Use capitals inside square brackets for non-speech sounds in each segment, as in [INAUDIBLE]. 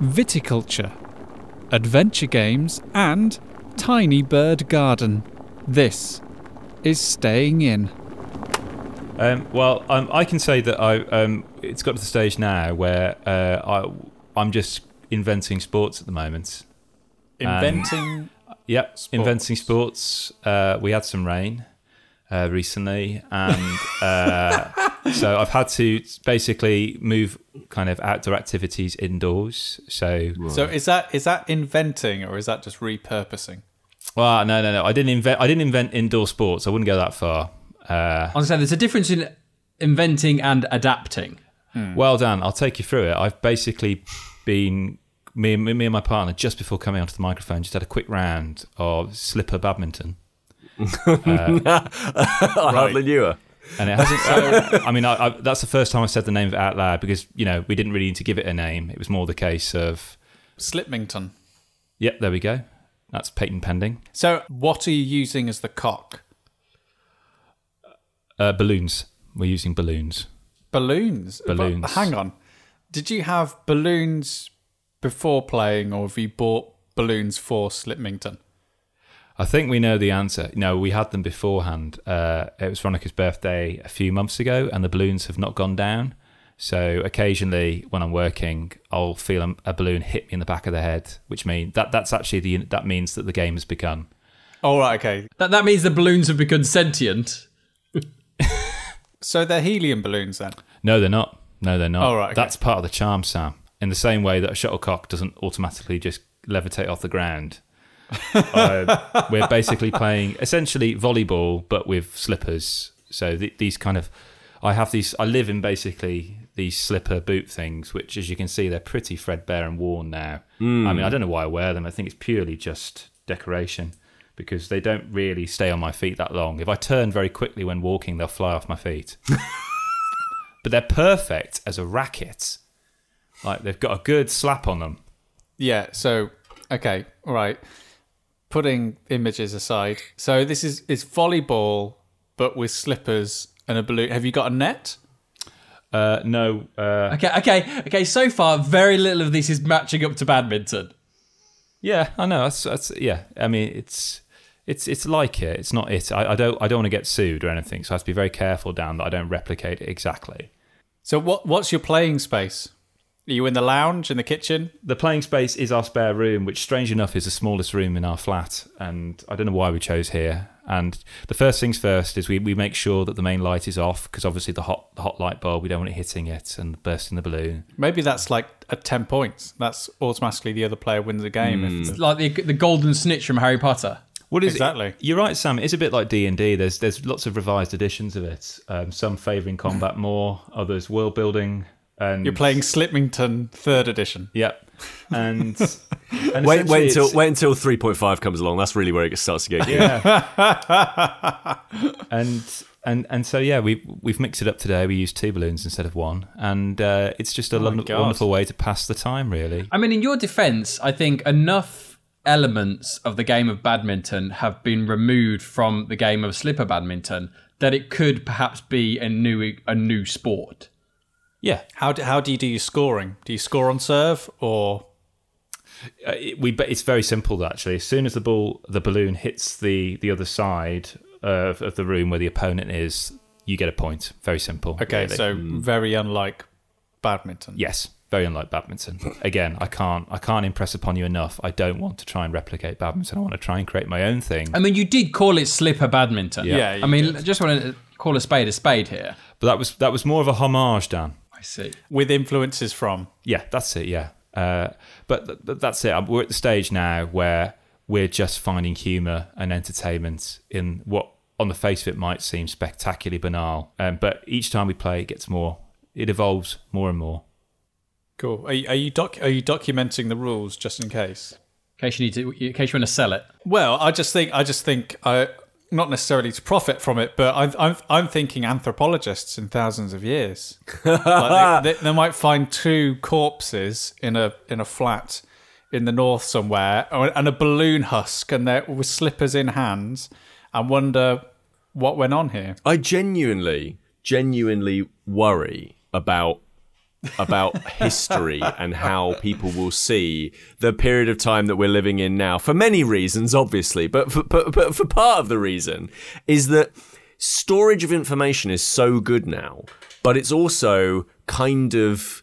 viticulture, adventure games, and tiny bird garden. This is staying in. Um, well, um, I can say that I um, it's got to the stage now where uh, I I'm just inventing sports at the moment. Inventing. Yep, inventing sports. Uh, we had some rain uh, recently, and uh, [LAUGHS] so I've had to basically move kind of outdoor activities indoors. So, so is that is that inventing or is that just repurposing? well, no, no, no. I didn't invent. I didn't invent indoor sports. I wouldn't go that far. Uh, I was saying there's a difference in inventing and adapting. Well, Dan, I'll take you through it. I've basically been me, and- me and my partner just before coming onto the microphone just had a quick round of slipper badminton, [LAUGHS] [LAUGHS] I hardly knew her. And it hasn't. so, I mean, I, I, that's the first time I said the name of it out loud because you know we didn't really need to give it a name. It was more the case of, Slipmington. yep, there we go. That's patent pending. So what are you using as the cock? Uh, balloons. We're using balloons. Balloons. But Balloons. hang on. Did you have balloons before playing, or have you bought balloons for Slipmington? I think we know the answer. No, we had them beforehand. Uh, it was Veronica's birthday a few months ago, and the balloons have not gone down. So occasionally, when I'm working, I'll feel a, a balloon hit me in the back of the head, which mean that that's actually the that means that the game has begun. Oh right, okay. That that means the balloons have become sentient. [LAUGHS] So they're helium balloons then. No, they're not. No, they're not. Oh, right, okay. That's part of the charm, Sam. In the same way that a shuttlecock doesn't automatically just levitate off the ground. Uh, we're basically playing essentially volleyball, but with slippers. So th- these kind of, I have these. I live in basically these slipper boot things, which, as you can see, they're pretty threadbare and worn now. I mean, I don't know why I wear them. I think it's purely just decoration because they don't really stay on my feet that long. If I turn very quickly when walking, they'll fly off my feet. [LAUGHS] but they're perfect as a racket. Like they've got a good slap on them. Yeah. So okay, all right. Putting images aside, so this is it's volleyball, but with slippers and a balloon. Have you got a net? Uh, no, uh, Okay, okay, okay. So far, very little of this is matching up to badminton. yeah, I know. That's, that's yeah. I mean, it's it's it's like it. It's not it. I, I don't I don't want to get sued or anything, so I have to be very careful, down that I don't replicate it exactly. So what what's your playing space? Are you in the lounge in the kitchen? The playing space is our spare room, which, strange enough, is the smallest room in our flat, and I don't know why we chose here. And the first things first is we, we make sure that the main light is off because obviously the hot the hot light bulb we don't want it hitting it and bursting the balloon. Maybe that's like at ten points. That's automatically the other player wins the game. If It's like the the golden snitch from Harry Potter. What is Exactly. You're right, Sam. It's a bit like D and D. There's there's lots of revised editions of it. Um, some favouring combat more, others world building. And you're playing Slipmington third edition. Yep. [LAUGHS] And, and Wait, wait until wait until three point five comes along. That's really where it starts to get good. [LAUGHS] [LAUGHS] and and and so yeah, we we've mixed it up today. We used two balloons instead of one, and uh, it's just a won- God. wonderful way to pass the time. Really, I mean, in your defense, I think enough elements of the game of badminton have been removed from the game of slipper badminton that it could perhaps be a new a new sport. Yeah. How do, how do you do your scoring? Do you score on serve or Uh, it, we but it's very simple actually. As soon as the ball the balloon hits the the other side of, of the room where the opponent is, you get a point. Very simple. okay? really. So very unlike badminton. Yes, very unlike badminton. Again, I can't I can't impress upon you enough. I don't want to try and replicate badminton. I want to try and create my own thing. I mean, you did call it slipper badminton. Yeah. Yeah, you I mean, did. just want to call a spade a spade here. But that was that was more of a homage, Dan. I see. with influences from. Yeah, that's it. Yeah, uh, but th- th- that's it. We're at the stage now where we're just finding humour and entertainment in what, on the face of it, might seem spectacularly banal. Um, but each time we play, it gets more. It evolves more and more. Cool. Are you, are you doc, are you documenting the rules just in case? In case you need to, in case you want to sell it. Well, I just think I just think I not necessarily to profit from it, but I'm I'm, I'm thinking anthropologists in thousands of years. like they, [LAUGHS] they, they might find two corpses in a in a flat in the north somewhere, and a balloon husk, and they're with slippers in hands, and wonder what went on here. I genuinely, genuinely worry about about history and how people will see the period of time that we're living in now for many reasons obviously but for, but, but for part of the reason is that storage of information is so good now but it's also kind of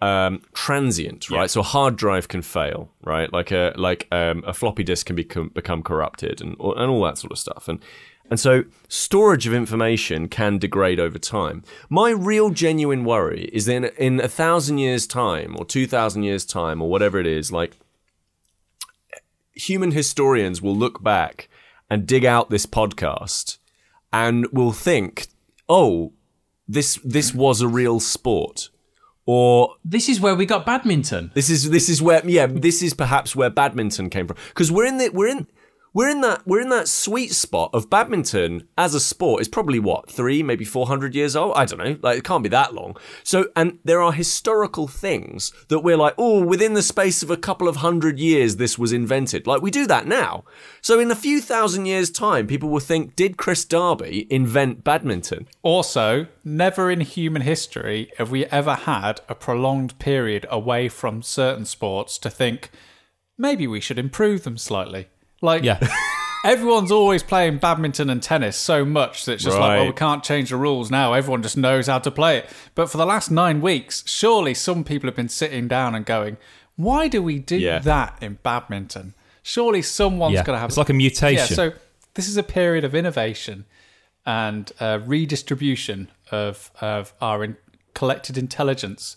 um, transient, right? So a hard drive can fail, right? Like a like um, a floppy disk can become become corrupted and and all that sort of stuff. And and so storage of information can degrade over time. My real genuine worry is that in, in a thousand years' time or two thousand years' time or whatever it is, like human historians will look back and dig out this podcast and will think, oh, this this was a real sport or This is where we got badminton. this is this is where yeah this is perhaps where badminton came from because we're in the we're in we're in that we're in that sweet spot of badminton as a sport is probably what three maybe four hundred years old? I don't know. Like it can't be that long. So and there are historical things that we're like oh within the space of a couple of hundred years this was invented. Like we do that now. So in a few thousand years time people will think did Kris Darby invent badminton? Also, never in human history have we ever had a prolonged period away from certain sports to think maybe we should improve them slightly. Like, Yeah. [LAUGHS] everyone's always playing badminton and tennis so much that it's just like, well, we can't change the rules now. Everyone just knows how to play it. But for the last nine weeks, surely some people have been sitting down and going, why do we do Yeah. that in badminton? Surely someone's yeah. going to have It's like a mutation. yeah, so this is a period of innovation and uh, redistribution of of our in- collected intelligence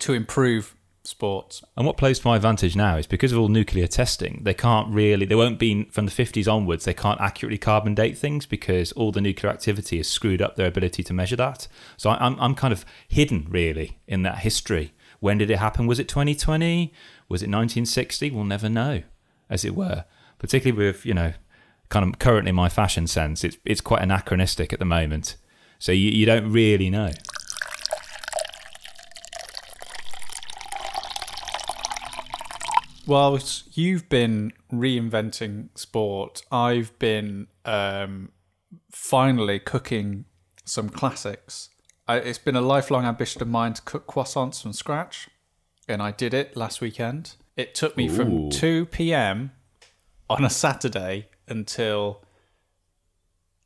to improve sports. And what plays to my advantage now is because of all nuclear testing, they can't really, they won't be from the 50s onwards, they can't accurately carbon date things because all the nuclear activity has screwed up their ability to measure that. So I'm, I'm kind of hidden really in that history. When did it happen? Was it 2020? Was it 1960? We'll never know, as it were. Particularly with, you know, kind of currently my fashion sense, it's, it's quite anachronistic at the moment. So you, you don't really know. Whilst you've been reinventing sport, I've been um, finally cooking some classics. I, it's been a lifelong ambition of mine to cook croissants from scratch, and I did it last weekend. It took me from 2 p.m. on a Saturday until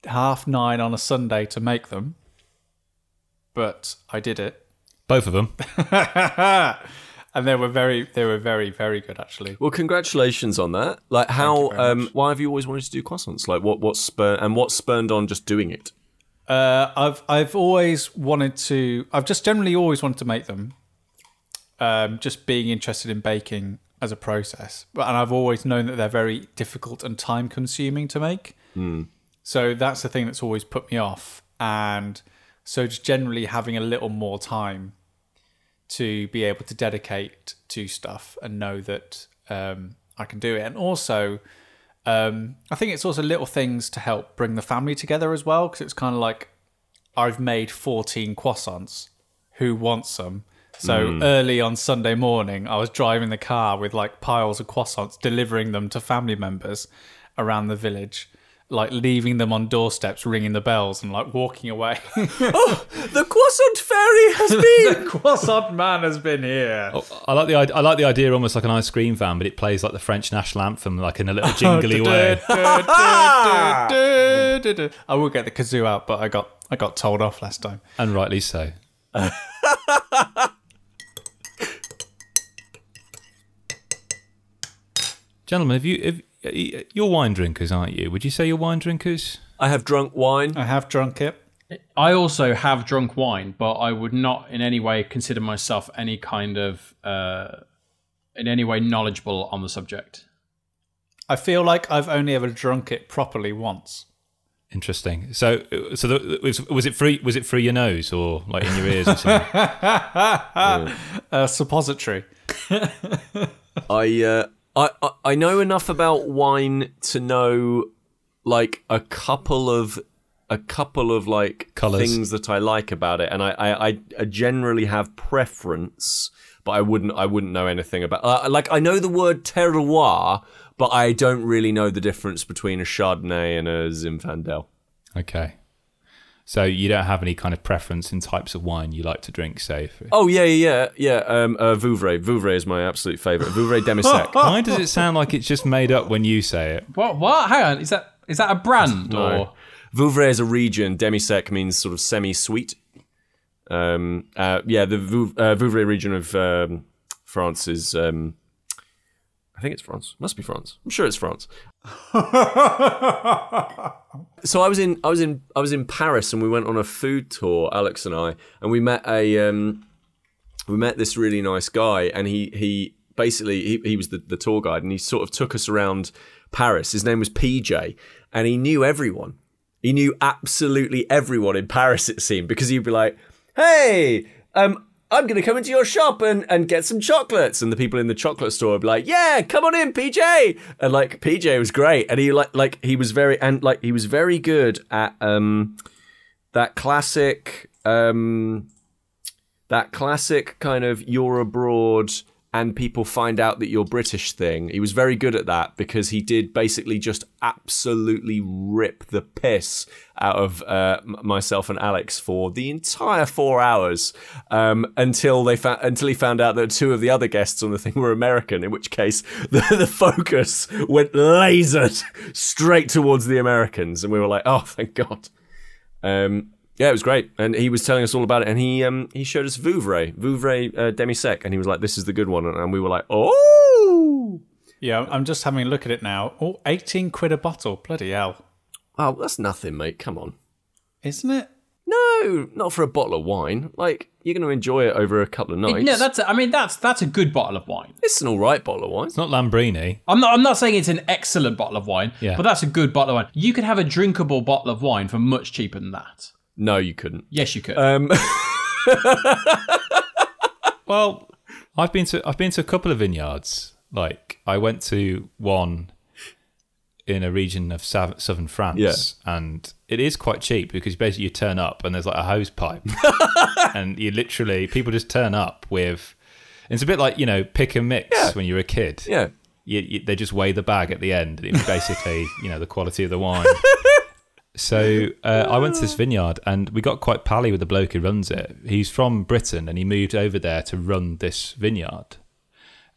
half nine on a Sunday to make them, but I did it. Both of them. [LAUGHS] and they were very, they were very, very good actually. Well, congratulations on that. Like, how? Um, why have you always wanted to do croissants? Like, what? What spur and what spurned on just doing it? Uh, I've I've always wanted to. I've just generally always wanted to make them. Um, just being interested in baking as a process, but and I've always known that they're very difficult and time consuming to make. So that's the thing that's always put me off, and so just generally having a little more time to be able to dedicate to stuff and know that um, I can do it, and also um, I think it's also little things to help bring the family together as well, because it's kind of like I've made 14 croissants. Who wants some? So early on Sunday morning, I was driving the car with like piles of croissants, delivering them to family members around the village, like leaving them on doorsteps, ringing the bells, and like walking away. [LAUGHS] oh, The croissant fairy has been. the croissant man has been here. Oh, I like the I like the idea almost like an ice cream van, but it plays like the French national anthem, like in a little [LAUGHS] jingly way. [LAUGHS] I will get the kazoo out, but I got I got told off last time. And rightly so. Gentlemen, have you have, you're wine drinkers, aren't you? Would you say you're wine drinkers? I have drunk wine. I have drunk it. I also have drunk wine, but I would not in any way consider myself any kind of uh, in any way knowledgeable on the subject. I feel like I've only ever drunk it properly once. Interesting. So, so the, was, was it through was it through your nose or like in your ears or something? [LAUGHS] A suppository. I, uh, I I I know enough about wine to know like a couple of a couple of like Colours. things that I like about it, and I, I I- I generally have preference, but I wouldn't I wouldn't know anything about uh, like I know the word terroir, but I don't really know the difference between a Chardonnay and a Zinfandel. Okay. So you don't have any kind of preference in types of wine you like to drink, say. for- Oh yeah, yeah, yeah. Um, uh, Vouvray. Vouvray is my absolute favorite. Vouvray demi-sec. [LAUGHS] Why does it sound like it's just made up when you say it? What? What? Hang on. Is that is that a brand [LAUGHS] or? No. Vouvray is a region. Demi-sec means sort of semi-sweet. Um, uh, yeah, the Vou- uh, Vouvray region of um, France is. Um, I think it's France. Must be France. I'm sure it's France. So I was in I was in I was in Paris and we went on a food tour, Alex and I, and we met a um, we met this really nice guy and he he basically he, he was the, the tour guide and he sort of took us around Paris. His name was PJ and he knew everyone. He knew absolutely everyone in Paris it seemed because he'd be like, "Hey, um I'm going to come into your shop and, and get some chocolates. And the people in the chocolate store be like, yeah, come on in, PJ. And like, PJ was great. And he like, like, he was very, and like, he was very good at, um, that classic, um, that classic kind of you're abroad and people find out that you're British thing. He was very good at that because he did basically just absolutely rip the piss out of uh, myself and Alex for the entire four hours um, until they fa- until he found out that two of the other guests on the thing were American. In which case, [LAUGHS] the, the focus went lasered straight towards the Americans, and we were like, "Oh, thank God." Um, yeah, it was great, and he was telling us all about it. And he um, he showed us Vouvray, Vouvray uh, demi sec, and he was like, "This is the good one," and we were like, "Oh, Yeah, I'm just having a look at it now. Oh, 18 quid a bottle. Bloody hell. oh, that's nothing, mate. Come on, Isn't it? no, not for a bottle of wine. Like you're going to enjoy it over a couple of nights. No, that's. A, I mean, that's that's a good bottle of wine. it's an all right bottle of wine. It's not Lambrini. I'm not. I'm not saying it's an excellent bottle of wine, Yeah. but that's a good bottle of wine. You could have a drinkable bottle of wine for much cheaper than that. No, you couldn't. Yes, you could. Um, [LAUGHS] Well, I've been to I've been to a couple of vineyards. Like I went to one in a region of southern France, and it is quite cheap because basically you turn up and there's like a hose pipe, [LAUGHS] and you literally people just turn up with. It's a bit like you know pick and mix Yeah. when you're a kid. yeah, you, you, they just weigh the bag at the end. It's basically, you know, the quality of the wine. [LAUGHS] So uh, I went to this vineyard and we got quite pally with the bloke who runs it. He's from Britain and he moved over there to run this vineyard,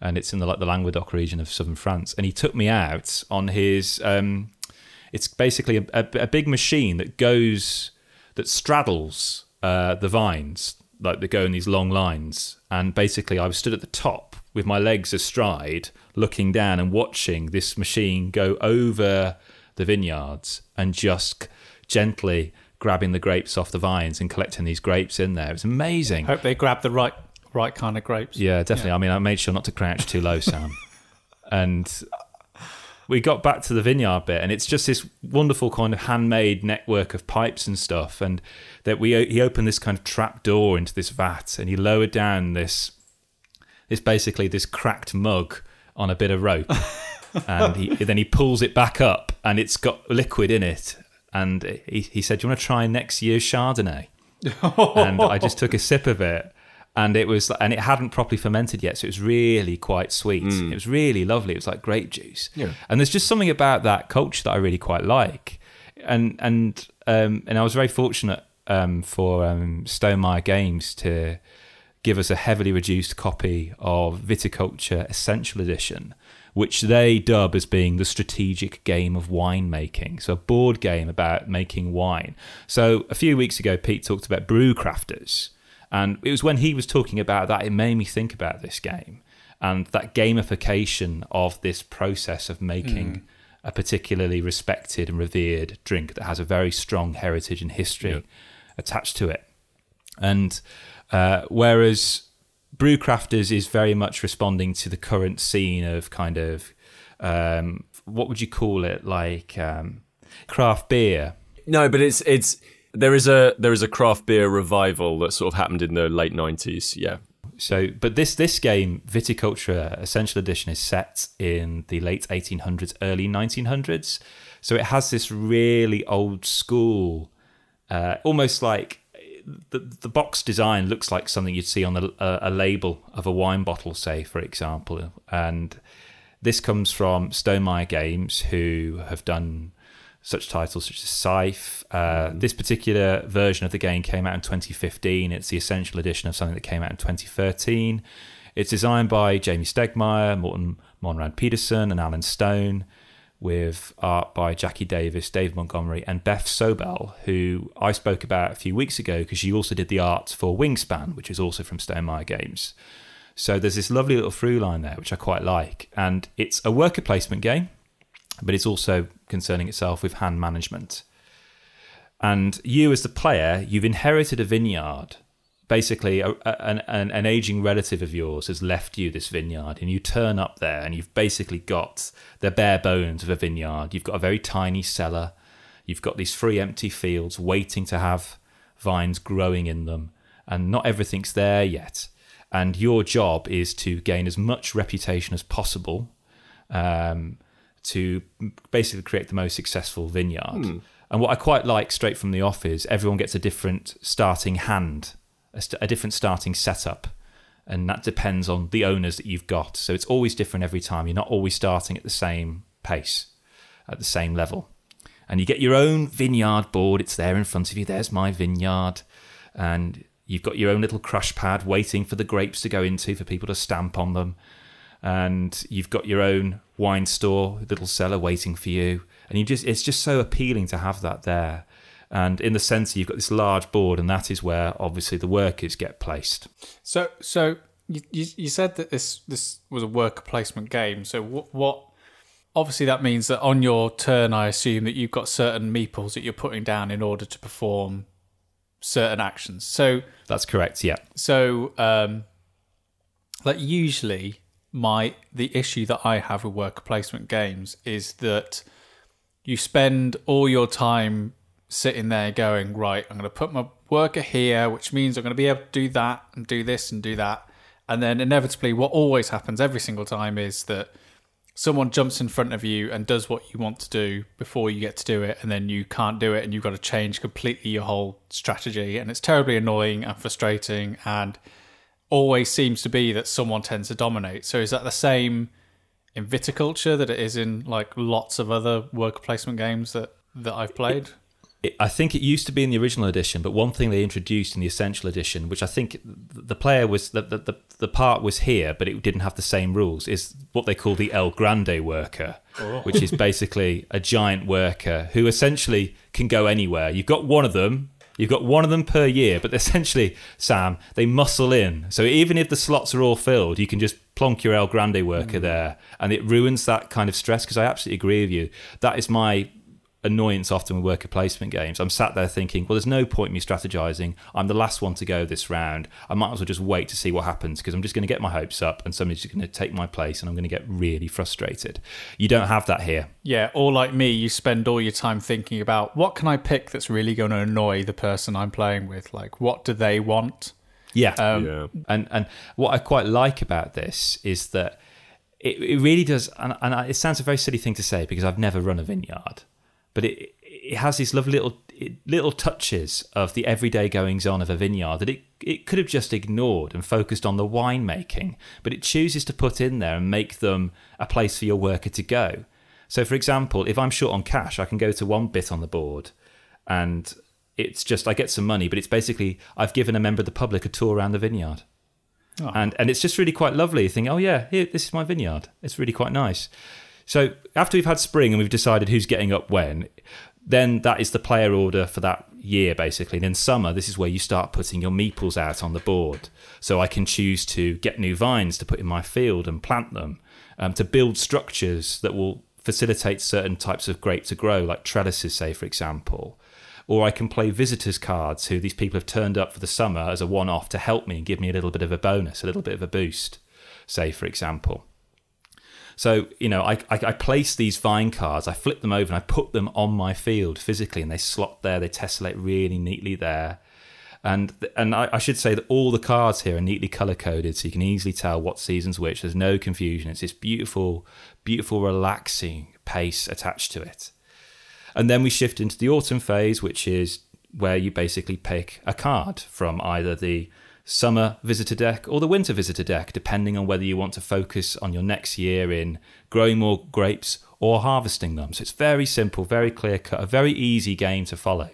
and it's in the like the Languedoc region of southern France. And he took me out on his. Um, it's basically a, a, a big machine that goes that straddles uh, the vines like they go in these long lines and basically i was stood at the top with my legs astride looking down and watching this machine go over the vineyards and just gently grabbing the grapes off the vines and collecting these grapes in there. It's amazing Hope they grab the right right kind of grapes. yeah, definitely. I mean, I made sure not to crouch too low, Sam. [LAUGHS] and we got back to the vineyard bit, and it's just this wonderful kind of handmade network of pipes and stuff. And that we he opened this kind of trap door into this vat, and he lowered down this this basically this cracked mug on a bit of rope, [LAUGHS] and he, then he pulls it back up, and it's got liquid in it. And he, he said, "Do you want to try next year's Chardonnay?" [LAUGHS] and I just took a sip of it, and it was and it hadn't properly fermented yet, so it was really quite sweet. It was really lovely. It was like grape juice. Yeah. And there's just something about that culture that I really quite like, and and um, and I was very fortunate um, for um, Stonemaier Games to give us a heavily reduced copy of Viticulture Essential Edition, which they dub as being the strategic game of winemaking. So, a board game about making wine. So, a few weeks ago, Pete talked about brew crafters. And it was when he was talking about that, it made me think about this game and that gamification of this process of making a particularly respected and revered drink that has a very strong heritage and history attached to it. And uh, whereas Brewcrafters is very much responding to the current scene of kind of um, what would you call it, like um, craft beer. no, but it's it's there is a there is a craft beer revival that sort of happened in the late nineties. Yeah, So, but this this game, Viticulture Essential Edition, is set in the late 1800s, early 1900s. So it has this really old school, uh, almost like the the box design looks like something you'd see on a, a, label of a wine bottle, say, for example. And this comes from Stonemaier Games, who have done such titles such as Scythe. Uh, This particular version of the game came out in 2015. It's the essential edition of something that came out in 2013. It's designed by Jamie Stegmaier, Morten Monrad Pedersen, and Alan Stone, with art by Jackie Davis, Dave Montgomery, and Beth Sobel, who I spoke about a few weeks ago because she also did the art for Wingspan, which is also from Stonemaier Games. So there's this lovely little through line there, which I quite like. And it's a worker placement game, but it's also concerning itself with hand management. And you, as the player, you've inherited a vineyard. Basically, a, a- an, an, an aging relative of yours has left you this vineyard, and you turn up there, and you've basically got the bare bones of a vineyard. You've got a very tiny cellar. You've got these three empty fields waiting to have vines growing in them, and not everything's there yet. And your job is to gain as much reputation as possible um, to basically create the most successful vineyard. And what I quite like straight from the off is everyone gets a different starting hand, a, st- a different starting setup. And that depends on the owners that you've got. So it's always different every time. You're not always starting at the same pace, at the same level. And you get your own vineyard board. It's there in front of you. There's my vineyard. And you've got your own little crush pad waiting for the grapes to go into for people to stamp on them and you've got your own wine store, little cellar waiting for you, and you just it's just so appealing to have that there. And in the centre, you've got this large board, and that is where obviously the workers get placed. So, so you, you, you said that this this was a worker placement game. So, what, what? Obviously, that means that on your turn, I assume that you've got certain meeples that you're putting down in order to perform certain actions. So, That's correct. Yeah. so um, like usually my the issue that I have with worker placement games is that you spend all your time sitting there going right i'm going to put my worker here which means i'm going to be able to do that and do this and do that. And then inevitably what always happens every single time is that someone jumps in front of you and does what you want to do before you get to do it and then you can't do it and you've got to change completely your whole strategy. And it's terribly annoying and frustrating and always seems to be that someone tends to dominate. So is that the same in viticulture that it is in like lots of other worker placement games that that I've played It, I think it used to be in the original edition, but one thing they introduced in the essential edition, which I think the player was the, the the the part was here, but it didn't have the same rules, is what they call the El Grande worker, oh. which is basically a giant worker who essentially can go anywhere. You've got one of them. You've got one of them per year, but [LAUGHS] essentially, Sam, they muscle in. So even if the slots are all filled, you can just plonk your El Grande worker hmm. there, and it ruins that kind of stress. Because I absolutely agree with you. That is my annoyance often with worker placement games. I'm sat there thinking, well, there's no point in me strategizing. I'm the last one to go this round. I might as well just wait to see what happens because I'm just going to get my hopes up and somebody's just going to take my place and I'm going to get really frustrated. You don't have that here. yeah or like me you spend all your time thinking about what can I pick that's really going to annoy the person I'm playing with like what do they want Yeah. Um, yeah. And and what I quite like about this is that it, it really does. And, and it sounds a very silly thing to say because I've never run a vineyard, but it it has these lovely little little touches of the everyday goings on of a vineyard that it it could have just ignored and focused on the winemaking, but it chooses to put in there and make them a place for your worker to go. So, for example, if I'm short on cash, I can go to one bit on the board and it's just I get some money, but it's basically I've given a member of the public a tour around the vineyard. Ah. And and it's just really quite lovely. You think, oh yeah, here this is my vineyard. It's really quite nice. So after we've had spring and we've decided who's getting up when, then that is the player order for that year basically. And in summer, this is where you start putting your meeples out on the board. So I can choose to get new vines to put in my field and plant them, um, to build structures that will facilitate certain types of grape to grow, like trellises, say for example. Or I can play visitors cards who these people have turned up for the summer as a one off to help me and give me a little bit of a bonus, a little bit of a boost, say for example. So, you know, I, I, I place these vine cards, I flip them over and I put them on my field physically and they slot there, they tessellate really neatly there. And and I, I should say that all the cards here are neatly color coded so you can easily tell what season's which. There's no confusion. It's this beautiful, beautiful, relaxing pace attached to it. And then we shift into the autumn phase, which is where you basically pick a card from either the summer visitor deck or the winter visitor deck, depending on whether you want to focus on your next year in growing more grapes or harvesting them. So it's very simple, very clear cut, a very easy game to follow.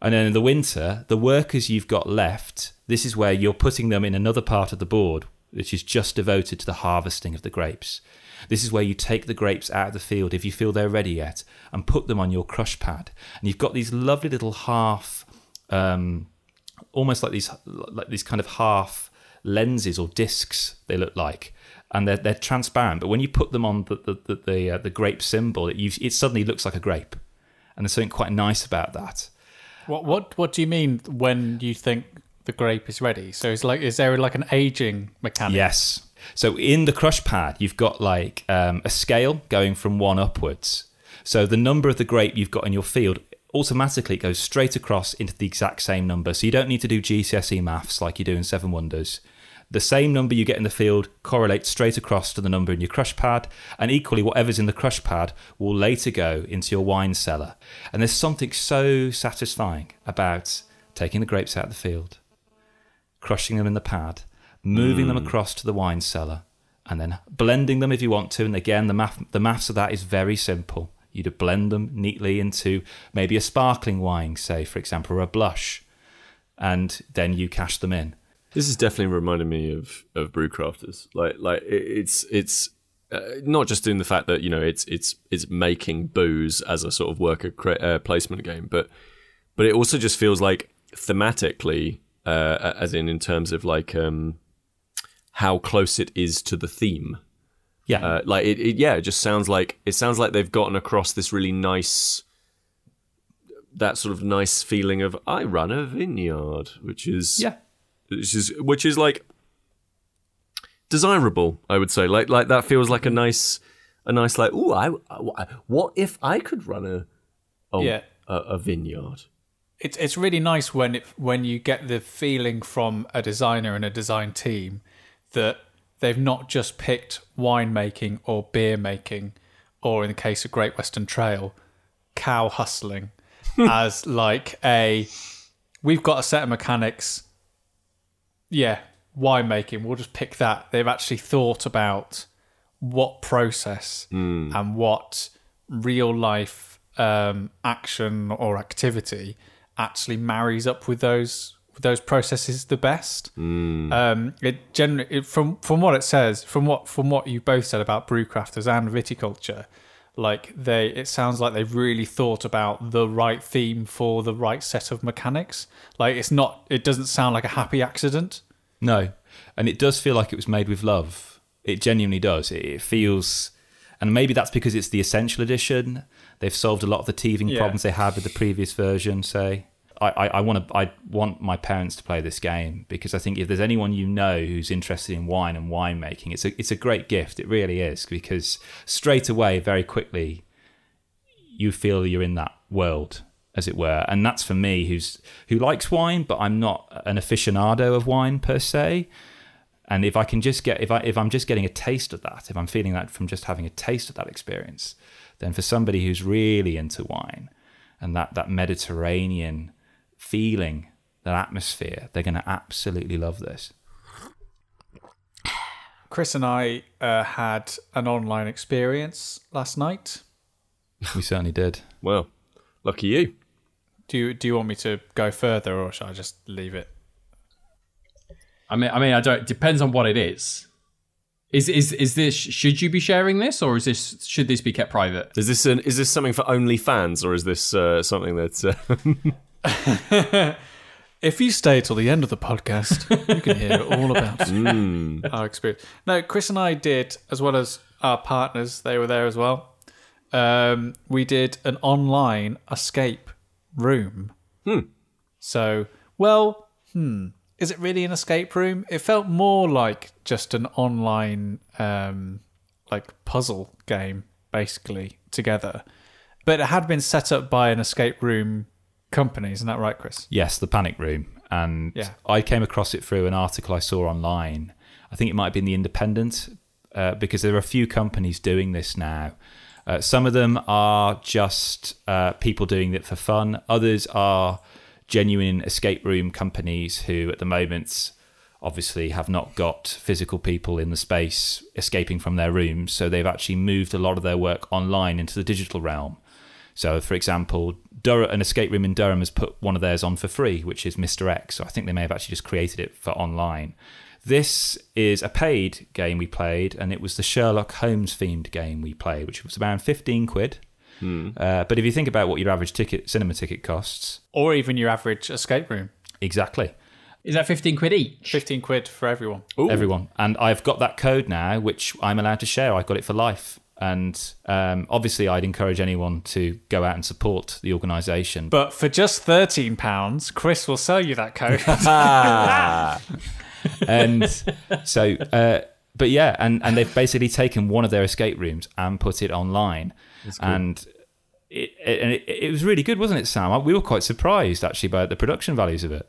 And then in the winter, the workers you've got left, this is where you're putting them in another part of the board, which is just devoted to the harvesting of the grapes. This is where you take the grapes out of the field if you feel they're ready yet and put them on your crush pad. And you've got these lovely little half, um, almost like these, like these kind of half lenses or discs, they look like. And they're, they're transparent, but when you put them on the the the, the, uh, the grape symbol, it, you, it suddenly looks like a grape, and there's something quite nice about that. What what what do you mean when you think the grape is ready? So it's like is there like an aging mechanic? Yes. So in the crush pad, you've got like um, a scale going from one upwards. So the number of the grape you've got in your field automatically it goes straight across into the exact same number. So you don't need to do GCSE maths like you do in Seven Wonders. The same number you get in the field correlates straight across to the number in your crush pad, and equally, whatever's in the crush pad will later go into your wine cellar. And there's something so satisfying about taking the grapes out of the field, crushing them in the pad, moving them hmm. across to the wine cellar, and then blending them if you want to. And again, the math, the maths of that is very simple. You'd blend them neatly into maybe a sparkling wine, say, for example, or a blush, and then you cash them in. This is definitely reminding me of of brewcrafters. Like like it's it's uh, not just in the fact that you know it's it's it's making booze as a sort of worker cre- uh, placement game, but but it also just feels like thematically, uh, as in in terms of like um, how close it is to the theme. Yeah, Uh, like it, it, yeah, it just sounds like it sounds like they've gotten across this really nice, that sort of nice feeling of I run a vineyard, which is yeah. which is which is like desirable. I would say like like that feels like a nice a nice like ooh I, I what if I could run a oh, Yeah. a, a vineyard. It's it's really nice when it when you get the feeling from a designer and a design team that they've not just picked winemaking or beer making, or in the case of Great Western Trail, cow hustling [LAUGHS] as like a we've got a set of mechanics. Yeah, winemaking. We'll just pick that. They've actually thought about what process and what real life um, action or activity actually marries up with those those processes the best. Um, it generally it, from from what it says, from what from what you both said about brewcrafters and viticulture, like they it sounds like they've really thought about the right theme for the right set of mechanics. Like it's not it doesn't sound like a happy accident. No, and it does feel like it was made with love. It genuinely does. It, it feels, and maybe that's because it's the essential edition. They've solved a lot of the teething Yeah. problems they had with the previous version. Say, I, I, I want to, I want my parents to play this game because I think if there's anyone you know who's interested in wine and winemaking, it's a, it's a great gift. It really is because straight away, very quickly, you feel you're in that world as it were and that's for me who's who likes wine but i'm not an aficionado of wine per se and if i can just get if i if i'm just getting a taste of that if i'm feeling that from just having a taste of that experience then for somebody who's really into wine and that that mediterranean feeling that atmosphere they're going to absolutely love this Kris and I uh, had an online experience last night. we certainly did Well, lucky you. Do you do you want me to go further or should I just leave it? I mean, I mean, I don't. Depends on what it is. Is is is this? Should you be sharing this, or is this? Should this be kept private? Is this an, is this something for only fans or is this uh, something that uh, [LAUGHS] [LAUGHS] If you stay till the end of the podcast, you can hear all about [LAUGHS] our experience. No, Kris and I did, as well as our partners, they were there as well. Um, we did an online escape room. So, well, hmm, is it really an escape room? It felt more like just an online, um, like puzzle game, basically together. But it had been set up by an escape room company, isn't that right, Kris? Yes, the panic room. And Yeah. I came across it through an article I saw online. I think it might have been the Independent, uh, because there are a few companies doing this now. Uh, some of them are just uh, people doing it for fun. Others are genuine escape room companies who, at the moment, obviously have not got physical people in the space escaping from their rooms, so they've actually moved a lot of their work online into the digital realm. So, for example, Dur- an escape room in Durham has put one of theirs on for free, which is Mr. X. So I think they may have actually just created it for online. This is a paid game we played, and it was the Sherlock Holmes themed game we played, which was around 15 quid. Uh, but if you think about what your average ticket cinema ticket costs, Or even your average escape room. exactly, Is that 15 quid each? 15 quid for everyone. everyone. And I've got that code now, which I'm allowed to share. I got it for life. And um, obviously, I'd encourage anyone to go out and support the organisation. But for just £13, Chris will sell you that code. [LAUGHS] [LAUGHS] and so uh, but yeah and and they've basically taken one of their escape rooms and put it online and it, it, and it, it was really good wasn't it sam we were quite surprised actually by the production values of it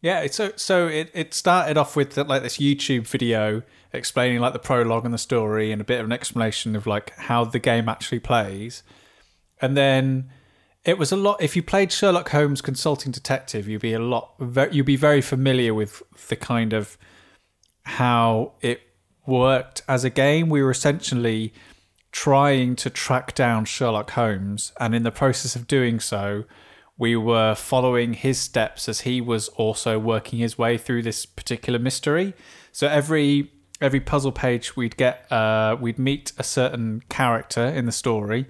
Yeah, so so it, it started off with like this YouTube video explaining like the prologue and the story and a bit of an explanation of like how the game actually plays. And then it was a lot if you played Sherlock Holmes Consulting Detective, you'd be a lot you'd be very familiar with the kind of how it worked as a game. We were essentially trying to track down Sherlock Holmes, and in the process of doing so, we were following his steps as he was also working his way through this particular mystery. So every every puzzle page we'd get uh, we'd meet a certain character in the story,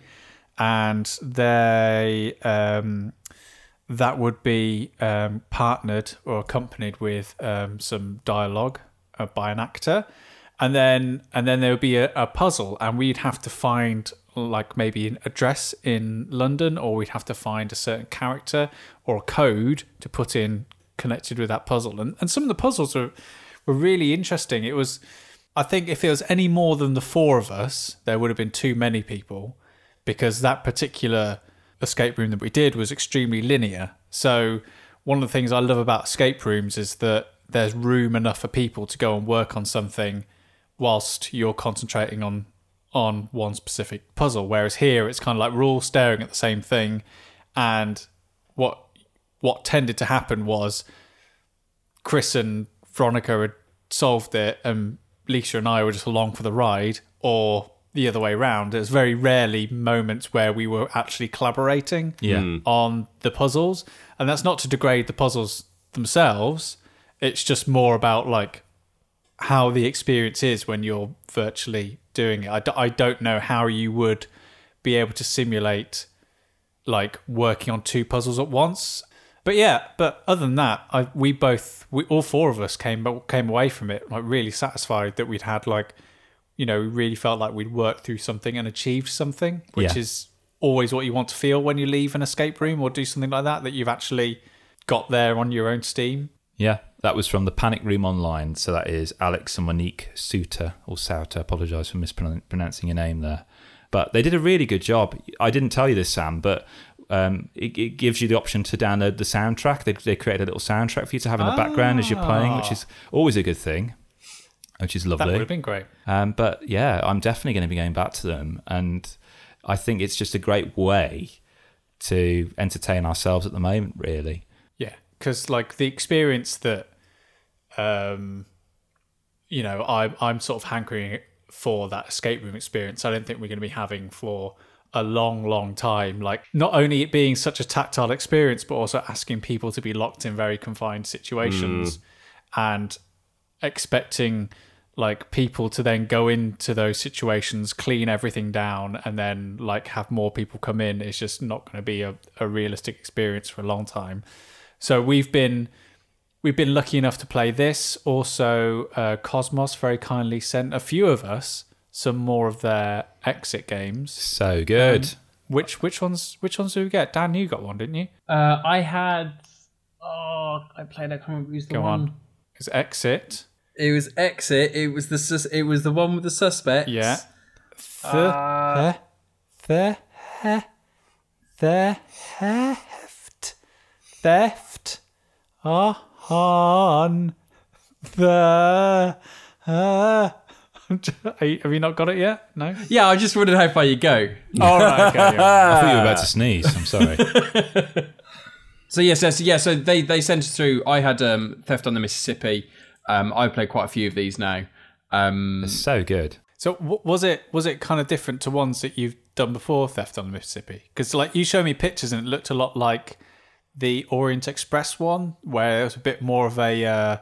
and they um, that would be um, partnered or accompanied with um, some dialogue uh, by an actor, and then and then there would be a, a puzzle, and we'd have to find like maybe an address in London, or we'd have to find a certain character or a code to put in connected with that puzzle. And and some of the puzzles were were really interesting. It was, I think, if it was any more than the four of us, there would have been too many people, because that particular escape room that we did was extremely linear. So one of the things I love about escape rooms is that there's room enough for people to go and work on something whilst you're concentrating on on one specific puzzle. Whereas here it's kind of like we're all staring at the same thing and what what tended to happen was Kris and Veronica had solved it and Lisa and I were just along for the ride or the other way around. There's very rarely moments where we were actually collaborating Yeah. Mm. on the puzzles. And that's not to degrade the puzzles themselves. It's just more about like how the experience is when you're virtually doing it. I, d- I don't know how you would be able to simulate like working on two puzzles at once. But yeah, but other than that, I we both we all four of us came came away from it like really satisfied that we'd had like you know, we really felt like we'd worked through something and achieved something, which Yeah. is always what you want to feel when you leave an escape room or do something like that that you've actually got there on your own steam. Yeah, that was from the Panic Room Online. So that is Alex and Monique Suter or Souter. Apologise for mispronouncing your name there. But they did a really good job. I didn't tell you this, Sam, but um, it, it gives you the option to download the soundtrack. They, they created a little soundtrack for you to have in the background as you're playing, which is always a good thing, which is lovely. That would have been great. Um, but yeah, I'm definitely going to be going back to them, and I think it's just a great way to entertain ourselves at the moment. Really, Yeah, because like the experience that, um, you know, I'm I'm sort of hankering for that escape room experience. I don't think we're going to be having for a long, long time. Like not only it being such a tactile experience, but also asking people to be locked in very confined situations, and expecting like people to then go into those situations, clean everything down, and then like have more people come in is just not going to be a, a realistic experience for a long time. So we've been we've been lucky enough to play this. Also, uh, Kosmos very kindly sent a few of us some more of their exit games. so good. Which which ones which ones do we get? Dan, you got one, didn't you? Uh, I had. Oh, I played. I can't remember who's the Go one. on. It's exit. It was Exit. It was the sus- it was the one with the suspects. Yeah. The the the the theft theft on the uh, Are [LAUGHS] you- have you not got it yet? No. Yeah, I just wondered how far you go. All right. Okay. yeah. [LAUGHS] I thought you were about to [LAUGHS] sneeze. I'm sorry. So yes, yes, yeah. So they they sent us through. I had um, Theft on the Mississippi. Um, I've played quite a few of these now. Um, It's so good. So w- was it was it kind of different to ones that you've done before, Theft on the Mississippi? Because like you showed me pictures and it looked a lot like the Orient Express one, where it was a bit more of a uh,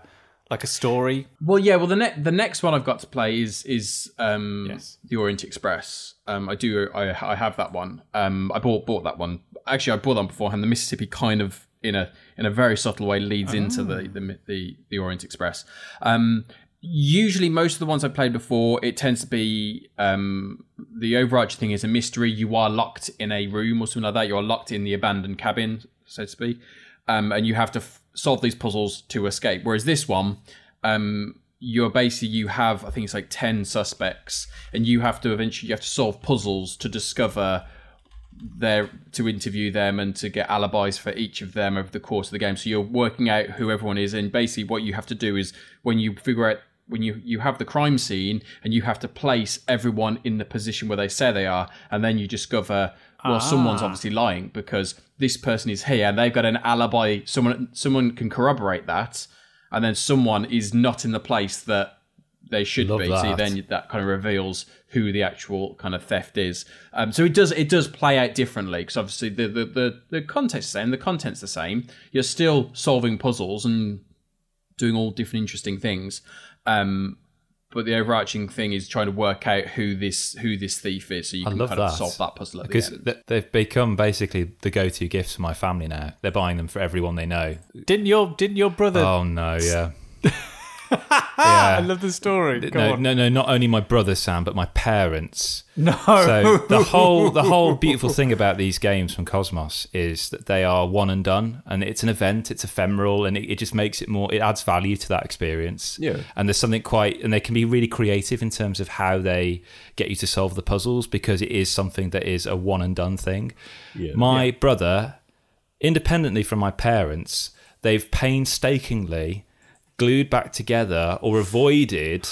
like a story. Well, yeah. Well, the next the next one I've got to play is is um, Yes. the Orient Express. Um, I do. I, I have that one. Um, I bought bought that one. Actually, I bought that one beforehand. The Mississippi kind of in a in a very subtle way leads into the, the the the Orient Express. Um, usually, most of the ones I've played before, it tends to be um, the overarching thing is a mystery. You are locked in a room or something like that. You are locked in the abandoned cabin, so to speak, um, and you have to f- solve these puzzles to escape. Whereas this one, um, you're basically you have I think it's like ten suspects, and you have to eventually you have to solve puzzles to discover their to interview them and to get alibis for each of them over the course of the game. So you're working out who everyone is, and basically what you have to do is when you figure out when you you have the crime scene and you have to place everyone in the position where they say they are, and then you discover well someone's obviously lying because this person is here and they've got an alibi. Someone someone can corroborate that, and then someone is not in the place that they should Love be. So then that kind of reveals who the actual kind of theft is. Um, so it does it does play out differently because obviously the, the the the the same, the content's the same. You're still solving puzzles and doing all different interesting things. Um, but the overarching thing is trying to work out who this who this thief is, so you I can love kind of that. solve that puzzle at the Because end. they've become basically the go-to gifts for my family now. They're buying them for everyone they know. Didn't your didn't your brother? Oh no, yeah. [LAUGHS] [LAUGHS] I love the story. Go No, on. no, no, not only my brother Sam, but my parents. No. So the [LAUGHS] whole the whole beautiful thing about these games from Kosmos is that they are one and done, and it's an event. It's ephemeral, and it, it just makes it more. It adds value to that experience. Yeah. And there's something quite, and they can be really creative in terms of how they get you to solve the puzzles because it is something that is a one and done thing. Yeah. My brother, independently from my parents, they've painstakingly glued back together or avoided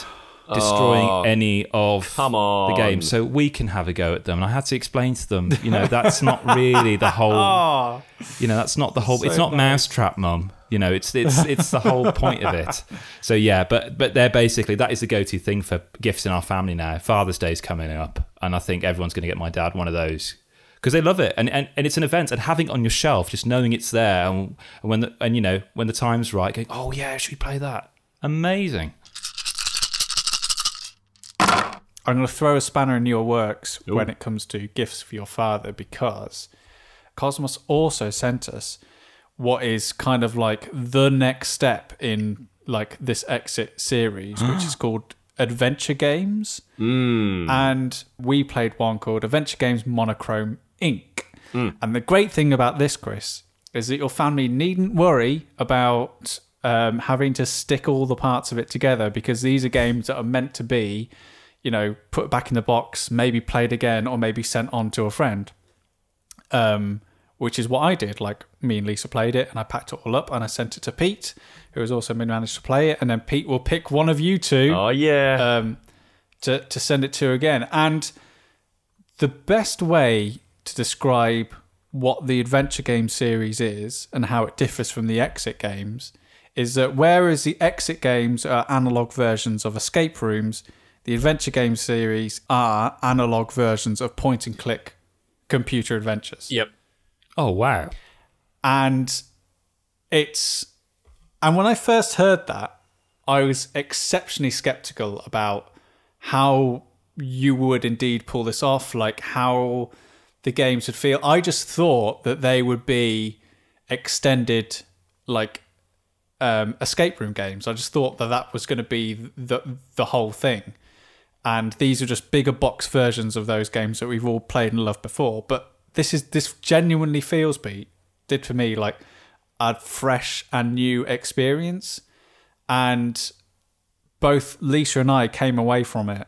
destroying Oh, any of the game. so we can have a go at them. And i had to explain to them you know that's not really the whole Oh, [LAUGHS] you know that's not the whole it's not bad. mousetrap mum. You know it's it's it's the whole point of it. So yeah but but they're basically that is the go-to thing for gifts in our family now. Father's day's coming up and i think everyone's going to get my dad one of those because they love it. And, and and it's an event and having it on your shelf just knowing it's there and, and when the and you know when the time's right going oh yeah should we play that? Amazing. I'm going to throw a spanner in your works when it comes to gifts for your father because Kosmos also sent us what is kind of like the next step in like this exit series, which is [GASPS] called Adventure Games. Hmm. And we played one called Adventure Games Monochrome Inc. And the great thing about this, Kris, is that your family needn't worry about um, having to stick all the parts of it together because these are games that are meant to be, you know, put back in the box, maybe played again, or maybe sent on to a friend. Um, which is what I did. Like me and Lisa played it, and I packed it all up and I sent it to Pete, who has also been managed to play it, and then Pete will pick one of you two Oh yeah. um, to to send it to again. And the best way to describe what the adventure game series is and how it differs from the exit games is that whereas the exit games are analog versions of escape rooms, the adventure game series are analog versions of point and click computer adventures yep. oh wow and it's and when I first heard that, I was exceptionally skeptical about how you would indeed pull this off, like how the games would feel. I just thought that they would be extended, like um, escape room games. I just thought that that was going to be the the whole thing, and these are just bigger box versions of those games that we've all played and loved before. But this is this genuinely feels, Pete, did for me like a fresh and new experience, and both Lisa and I came away from it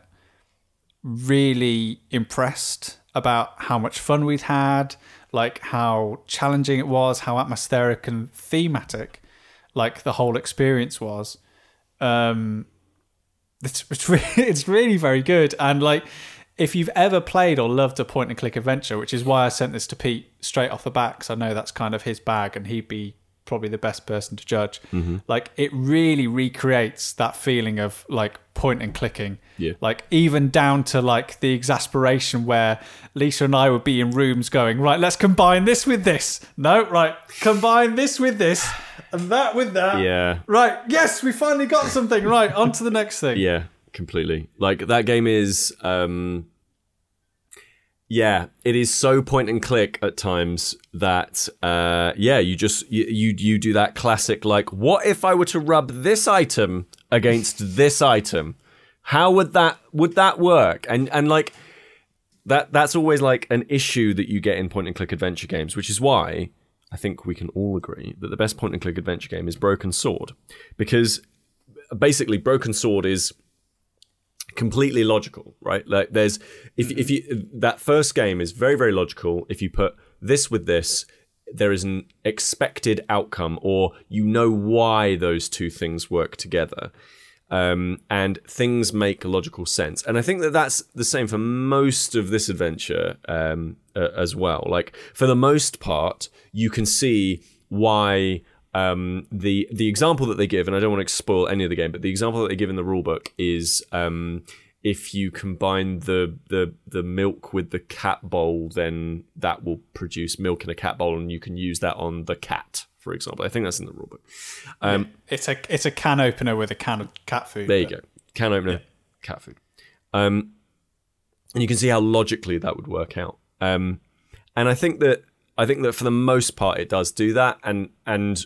really impressed about how much fun we'd had, like how challenging it was, how atmospheric and thematic, like the whole experience was. Um, it's it's [LAUGHS] really, it's really very good, and like if you've ever played or loved a point and click adventure, which is why I sent this to Pete straight off the bat, because I know that's kind of his bag, and he'd be probably the best person to judge. Mm-hmm. Like it really recreates that feeling of like point and clicking. Yeah. Like even down to like the exasperation where Lisa and I would be in rooms going, right, let's combine this with this. No, right, combine this with this and that with that. Yeah. Right, yes, we finally got something. Right, on to the next thing. Yeah, completely. Like that game is um yeah, it is so point and click at times that uh yeah, you just you you, you do that classic like what if I were to rub this item against this item? How would that would that work? And and like that that's always like an issue that you get in point and click adventure games, which is why I think we can all agree that the best point and click adventure game is Broken Sword because basically Broken Sword is completely logical, right? Like there's if if you that first game is very very logical. If you put this with this, there is an expected outcome, or you know why those two things work together. Um, and things make logical sense, and I think that that's the same for most of this adventure um, uh, as well. Like for the most part, you can see why um, the the example that they give, and I don't want to spoil any of the game, but the example that they give in the rulebook is um, if you combine the the the milk with the cat bowl, then that will produce milk in a cat bowl, and you can use that on the cat, for example. I think that's in the rulebook. Um, It's a it's a can opener with a can of cat food. there you go, can opener, cat food, um, and you can see how logically that would work out. Um, and I think that I think that for the most part it does do that, and and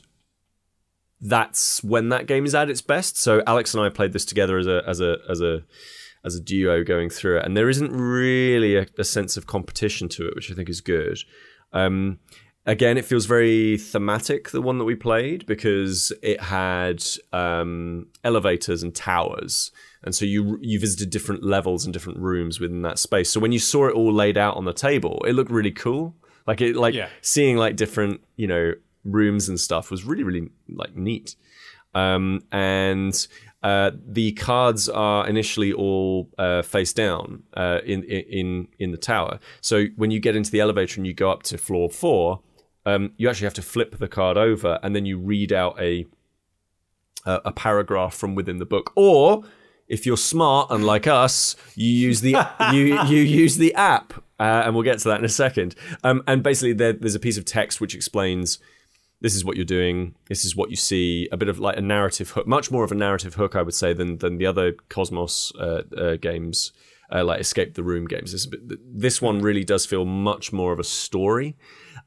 that's when that game is at its best. So Alex and I played this together as a as a as a as a duo going through it, and there isn't really a, a sense of competition to it, which I think is good. Um, again, it feels very thematic, the one that we played, because it had um, elevators and towers. And so you you visited different levels and different rooms within that space. So when you saw it all laid out on the table, it looked really cool. Like it like Yeah. seeing like different, you know, rooms and stuff was really, really like neat. Um, and uh, the cards are initially all uh, face down uh, in in in the tower. So when you get into the elevator and you go up to floor four, um, you actually have to flip the card over and then you read out a a, paragraph from within the book. Or if you're smart, and like us, you use the [LAUGHS] you you use the app, uh, and we'll get to that in a second. Um, and basically, there, there's a piece of text which explains this is what you're doing, this is what you see. A bit of like a narrative hook, much more of a narrative hook, I would say, than than the other Kosmos uh, uh, games. Uh, like escape the room games. This, this one really does feel much more of a story,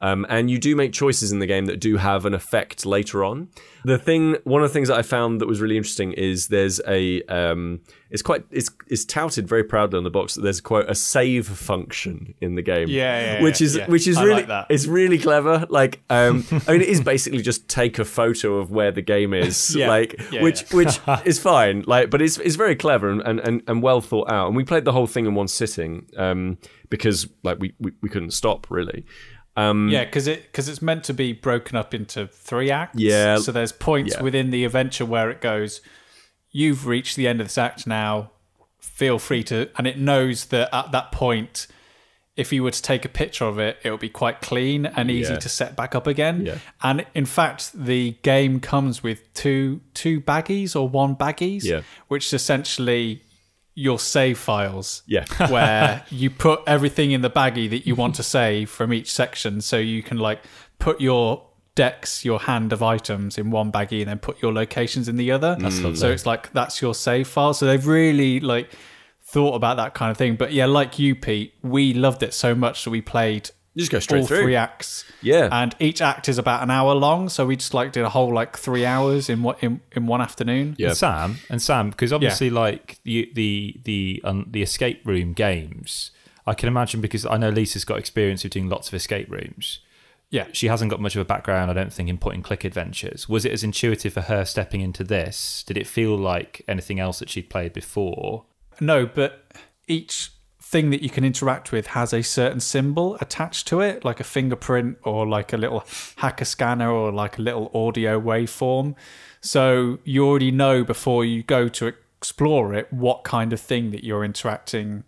um, and you do make choices in the game that do have an effect later on. The thing, one of the things that I found that was really interesting is there's a, um, it's quite, it's, it's touted very proudly on the box that there's quote a save function in the game. Yeah, yeah, which is yeah. which is I really, like that. it's really clever. Like, um, [LAUGHS] I mean, it is basically just take a photo of where the game is, [LAUGHS] Yeah. like, which which [LAUGHS] is fine. Like, but it's it's very clever and, and, and, and well thought out. And we played the whole thing in one sitting um, because like we, we, we couldn't stop really. Um, Yeah, because it because it's meant to be broken up into three acts. Yeah. So there's points Yeah. within the adventure where it goes, you've reached the end of this act now. Feel free to, and it knows that at that point, if you were to take a picture of it, it will be quite clean and easy Yeah. to set back up again. Yeah. And in fact, the game comes with two two baggies or one baggies, Yeah. which is essentially your save files Yeah. [LAUGHS] where you put everything in the baggie that you want to save from each section. So you can like put your decks your hand of items in one baggie and then put your locations in the other. So it's like that's your save file. So they've really like thought about that kind of thing. But yeah like you pete we loved it so much that we played You just go straight all through. three acts Yeah. and each act is about an hour long so we just like did a whole like three hours in what in, in one afternoon Yeah. And Sam and Sam, because obviously, like the the the um, the escape room games, I can imagine because I know Lisa's got experience of doing lots of escape rooms. yeah She hasn't got much of a background, I don't think, in point and click adventures. Was it as intuitive for her stepping into this? Did it feel like anything else that she'd played before? No, but each thing that you can interact with has a certain symbol attached to it, like a fingerprint or like a little hacker scanner or like a little audio waveform. So you already know before you go to explore it what kind of thing that you're interacting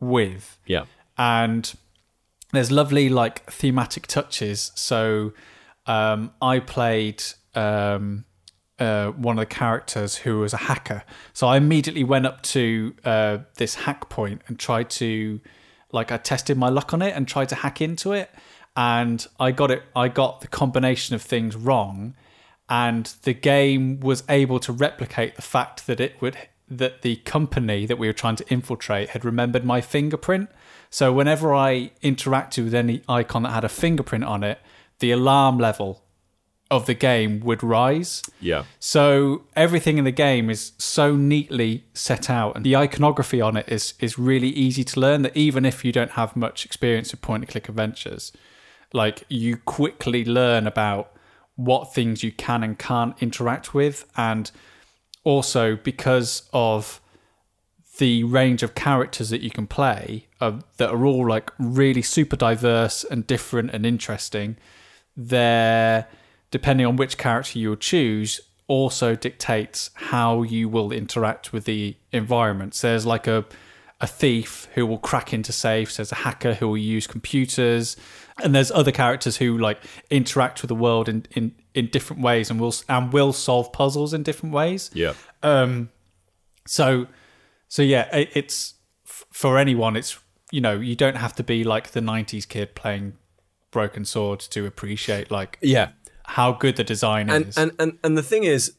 with Yeah. and there's lovely like thematic touches so um, I played um, uh, one of the characters who was a hacker. So I immediately went up to uh, this hack point and tried to, like, I tested my luck on it and tried to hack into it, and I got it. I got the combination of things wrong, and the game was able to replicate the fact that it would that the company that we were trying to infiltrate had remembered my fingerprint. So whenever I interacted with any icon that had a fingerprint on it, the alarm level of the game would rise. Yeah. So everything in the game is so neatly set out, and the iconography on it is is really easy to learn. That even if you don't have much experience with point and click adventures, like you quickly learn about what things you can and can't interact with, and also because of the range of characters that you can play uh, that are all like really super diverse and different and interesting they're depending on which character you'll choose also dictates how you will interact with the environments there's like a a thief who will crack into safes there's a hacker who will use computers and there's other characters who like interact with the world in in, in different ways and will and will solve puzzles in different ways Yeah. um, so, so yeah, it, it's f- for anyone. It's you know you don't have to be like the '90s kid playing Broken Sword to appreciate like Yeah. How good the design and, is. and and and the thing is,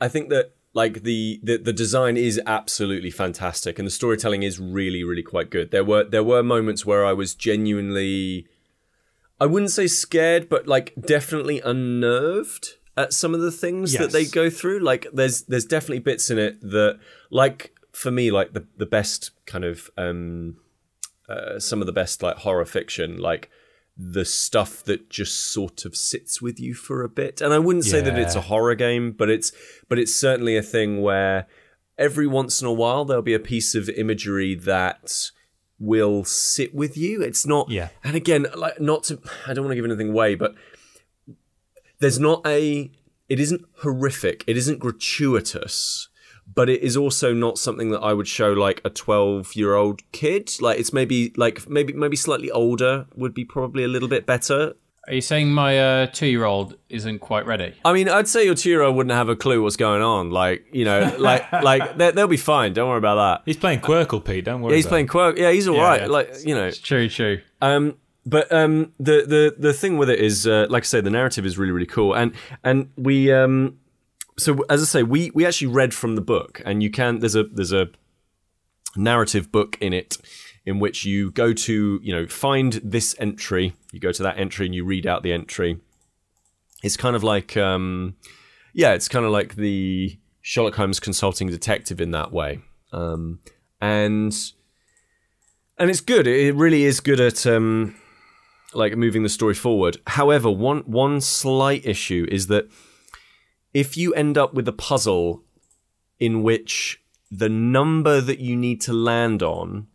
I think that like the, the the design is absolutely fantastic, and the storytelling is really really quite good. There were there were moments where I was genuinely, I wouldn't say scared, but like definitely unnerved at some of the things that they go through. Like there's there's definitely bits in it that like for me like the the best kind of um uh, some of the best like horror fiction like the stuff that just sort of sits with you for a bit. And i wouldn't say that it's a horror game but it's but it's certainly a thing where every once in a while there'll be a piece of imagery that will sit with you. It's not Yeah. and again like not to i don't want to give anything away but there's not a it isn't horrific. It isn't gratuitous but it is also not something that i would show like a 12 year old kid like it's maybe like maybe maybe slightly older would be probably a little bit better Are you saying my uh, two-year-old isn't quite ready? i mean i'd say your two-year-old wouldn't have a clue what's going on like you know [LAUGHS] like like they- they'll be fine don't worry about that He's playing Qwirkle, Pete. Don't worry. yeah, he's about playing quirk yeah he's all right. yeah. like you know It's true, true. Um, but um, the the the thing with it is, uh, like I say, the narrative is really really cool, and and we um, so as I say, we we actually read from the book, and you can there's a there's a narrative book in it in which you go to you know find this entry, you go to that entry and you read out the entry. It's kind of like um, yeah, it's kind of like the Sherlock Holmes consulting detective in that way, um, and and it's good. It really is good at um, like moving the story forward. However, one one slight issue is that if you end up with a puzzle in which the number that you need to land on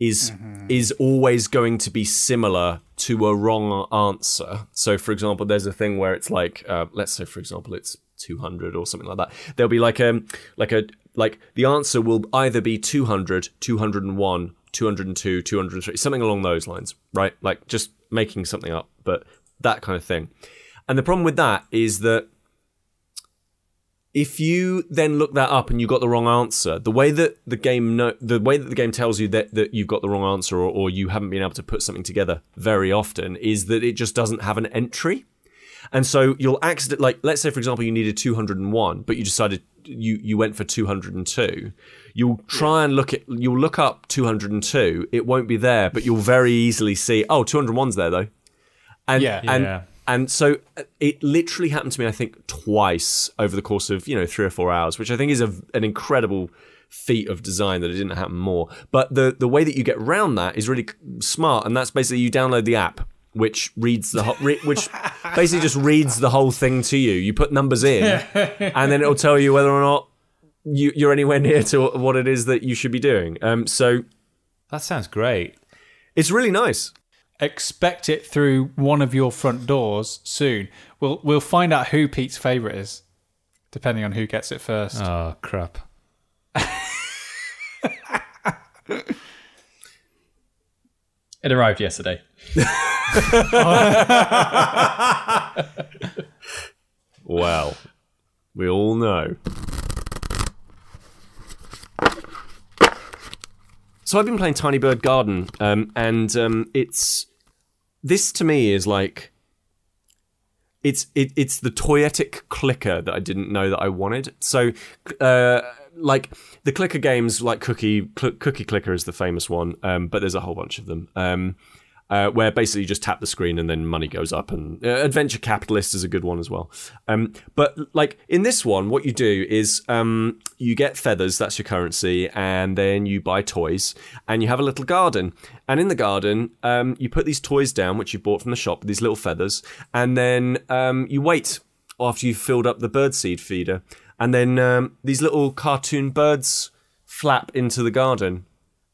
is is always going to be similar to a wrong answer. So, for example, there's a thing where it's like, uh, let's say, for example, it's 200 or something like that. There'll be like a like a like the answer will either be 200, 201, 202, 203, something along those lines, right? Like just making something up, but that kind of thing. And the problem with that is that if you then look that up and you got the wrong answer, the way that the game no, the way that the game tells you that, that you've got the wrong answer or, or you haven't been able to put something together very often is that it just doesn't have an entry. And so you'll accident like let's say for example you needed 201 but you decided you you went for 202 you'll try and look at you'll look up 202 it won't be there but you'll very easily see oh 201's there though and Yeah. and Yeah. And so uh, it literally happened to me I think twice over the course of you know 3 or 4 hours which I think is a, an incredible feat of design that it didn't happen more but the the way that you get around that is really smart and that's basically you download the app which reads the whole, re- which [LAUGHS] basically just reads the whole thing to you. You put numbers in, [LAUGHS] and then it'll tell you whether or not you, you're anywhere near to what it is that you should be doing. Um, so That sounds great. it's really nice. Expect it through one of your front doors soon. We'll we'll find out who Pete's favorite is, depending on who gets it first. Oh crap! It arrived yesterday. [LAUGHS] well, we all know. So I've been playing Tiny Bird Garden, um, and um, it's this to me is like it's it, it's the toyetic clicker that I didn't know that I wanted. So, uh, like the clicker games, like Cookie Cl- Cookie Clicker is the famous one, um, but there's a whole bunch of them. Um, uh, where basically you just tap the screen and then money goes up. And uh, Adventure Capitalist is a good one as well. Um, but like in this one, what you do is um, you get feathers, that's your currency, and then you buy toys, and you have a little garden. And in the garden, um, you put these toys down, which you bought from the shop, these little feathers, and then um, you wait after you've filled up the birdseed feeder, and then um, these little cartoon birds flap into the garden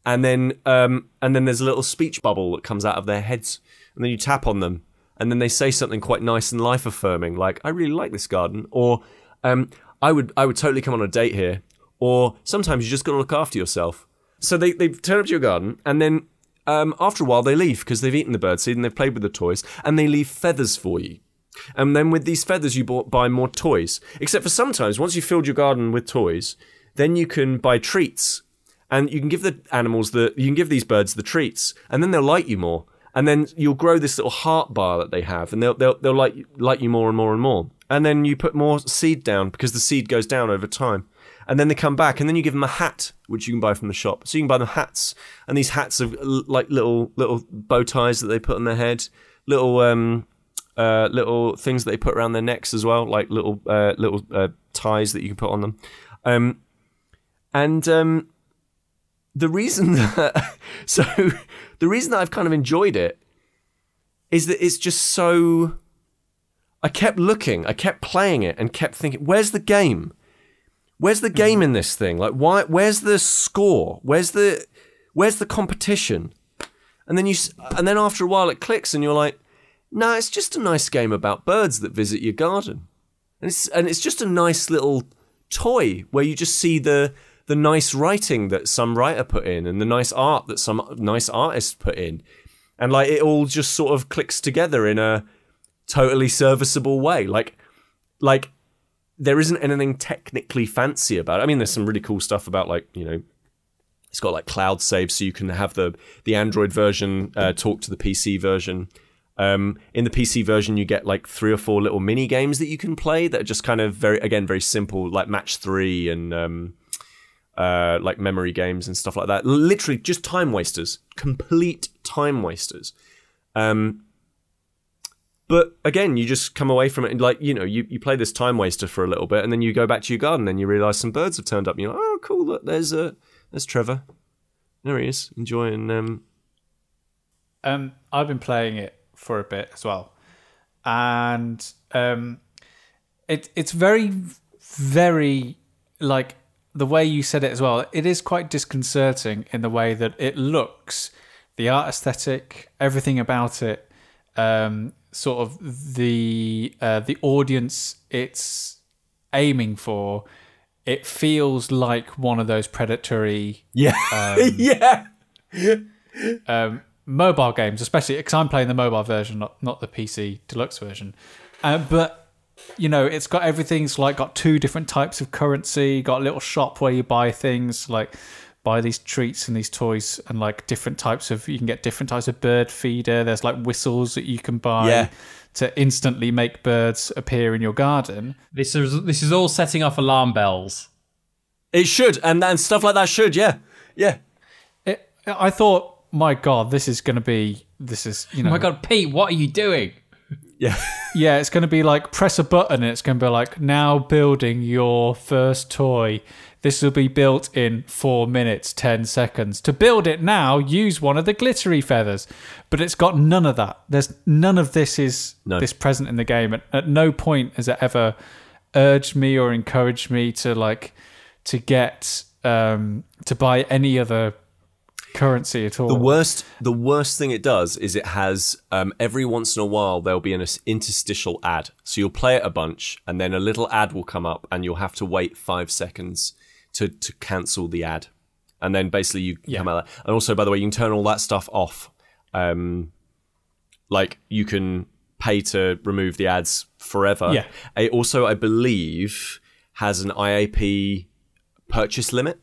and then um, and then there's a little speech bubble that comes out of their heads, and then you tap on them, and then they say something quite nice and life affirming, like "I really like this garden," or um, "I would I would totally come on a date here," or sometimes you just got to look after yourself. So they they turn up to your garden, and then um, after a while they leave because they've eaten the birdseed and they've played with the toys, and they leave feathers for you. And then with these feathers, you buy more toys. Except for sometimes, once you've filled your garden with toys, then you can buy treats and you can give the animals the you can give these birds the treats, and then they'll like you more, and then you'll grow this little heart bar that they have, and they'll they'll they'll like like you more and more and more, and then you put more seed down because the seed goes down over time. And then they come back, and then you give them a hat, which you can buy from the shop. So you can buy them hats, and these hats are like little little bow ties that they put on their head, little um, uh, little things that they put around their necks as well, like little uh, little uh, ties that you can put on them. Um, and um, the reason [LAUGHS] that so the reason that I've kind of enjoyed it is that it's just so I kept looking, I kept playing it and kept thinking, where's the game? Where's the game mm-hmm. in this thing? Like why where's the score? Where's the where's the competition? And then you and then after a while it clicks and you're like, "No, nah, it's just a nice game about birds that visit your garden." And it's and it's just a nice little toy where you just see the the nice writing that some writer put in and the nice art that some nice artist put in. And like it all just sort of clicks together in a totally serviceable way. Like like there isn't anything technically fancy about it. I mean there's some really cool stuff about like, you know, it's got like cloud save so you can have the the Android version uh, talk to the PC version. Um, in the PC version, you get like three or four little mini games that you can play that are just kind of very, again, very simple, like Match Three and um, uh, like memory games and stuff like that. Literally just time wasters, complete time wasters. Um, but again, you just come away from it and like you know you, you play this time waster for a little bit, and then you go back to your garden, and you realise some birds have turned up, and you're like, oh cool, look, there's uh, there's Trevor, there he is enjoying. Um... um, I've been playing it for a bit as well, and um, it it's very very like the way you said it as well, it is quite disconcerting in the way that it looks, the art aesthetic, everything about it, um, sort of the uh, the audience it's aiming for. It feels like one of those predatory, yeah, um, [LAUGHS] yeah, um, mobile games, especially because I'm playing the mobile version, not not the PC deluxe version. Uh, but you know, it's got everything's like got two different types of currency, got a little shop where you buy things like buy these treats and these toys and like different types of you can get different types of bird feeder. There's like whistles that you can buy Yeah. to instantly make birds appear in your garden. This is this is all setting off alarm bells. It should, and and stuff like that should, yeah, yeah. It, I thought, my God, this is going to be this is you know Oh my god, Pete, what are you doing? Yeah. Yeah, it's going to be like press a button and it's going to be like now building your first toy. This will be built in four minutes, 10 seconds. To build it now, use one of the glittery feathers. But it's got none of that. There's none of this is No. this present in the game. At, at no point has it ever urged me or encouraged me to like to get um to buy any other currency at all. The worst, the worst thing it does is it has um, every once in a while there'll be an interstitial ad. So you'll play it a bunch, and then a little ad will come up, and you'll have to wait five seconds to to cancel the ad, and then basically you Yeah. come out. And also, by the way, you can turn all that stuff off. Um, like you can pay to remove the ads forever. Yeah. It also, I believe, has an IAP purchase limit.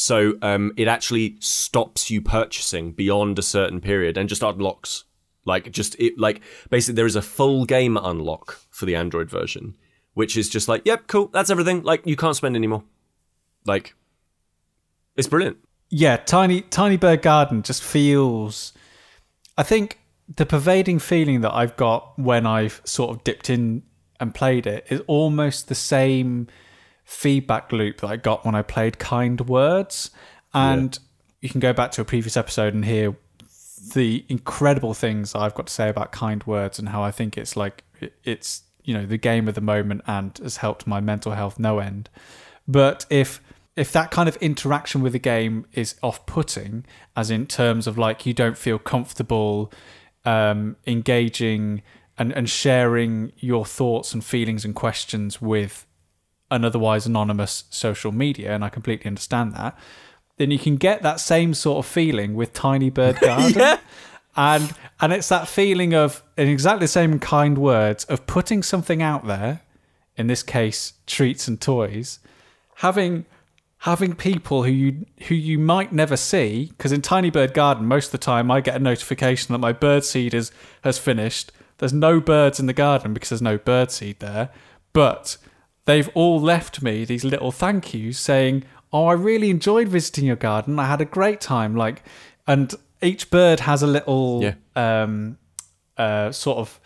So um, it actually stops you purchasing beyond a certain period and just unlocks. Like just it like basically there is a full game unlock for the Android version, which is just like, yep, cool, that's everything. Like you can't spend anymore. Like it's brilliant. yeah, tiny tiny bird garden just feels. I think the pervading feeling that I've got when I've sort of dipped in and played it is almost the same feedback loop that I got when I played Kind Words, and you can go back to a previous episode and hear the incredible things I've got to say about Kind Words and how I think it's like it's you know the game of the moment and has helped my mental health no end. But if if that kind of interaction with the game is off-putting, as in terms of like you don't feel comfortable um, engaging and, and sharing your thoughts and feelings and questions with an otherwise anonymous social media, and I completely understand that, then you can get that same sort of feeling with Tiny Bird [LAUGHS] Garden. Yeah. And and it's that feeling of in exactly the same kind words of putting something out there, in this case, treats and toys, having having people who you who you might never see because in Tiny Bird Garden most of the time I get a notification that my bird seed is has finished. There's no birds in the garden because there's no bird seed there, but they've all left me these little thank yous saying, "Oh, I really enjoyed visiting your garden. I had a great time." Like, and each bird has a little Yeah. um, uh, sort of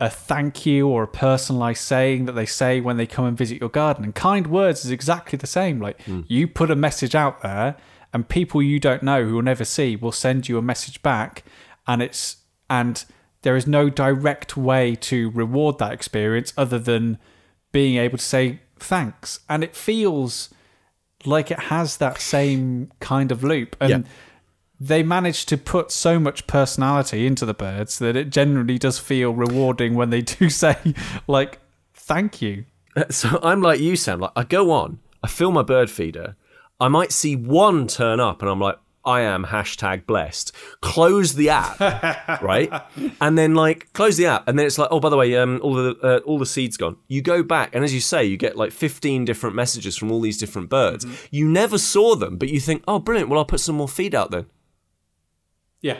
a thank you or a personalized saying that they say when they come and visit your garden. And kind words is exactly the same. Like you put a message out there, and people you don't know who will never see will send you a message back, and it's and there is no direct way to reward that experience other than being able to say thanks, and it feels like it has that same kind of loop and. Yeah. They manage to put so much personality into the birds that it generally does feel rewarding when they [LAUGHS] do say, like, thank you. Uh, so I'm like you, Sam. Like I go on, I fill my bird feeder. I might see one turn up, and I'm like, I am hashtag blessed. Close the app, [LAUGHS] right? And then like close the app, and then it's like, oh, by the way, um, all the uh, all the seeds gone. You go back, and as you say, you get like 15 different messages from all these different birds. You never saw them, but you think, oh, brilliant. Well, I'll put some more feed out then Yeah.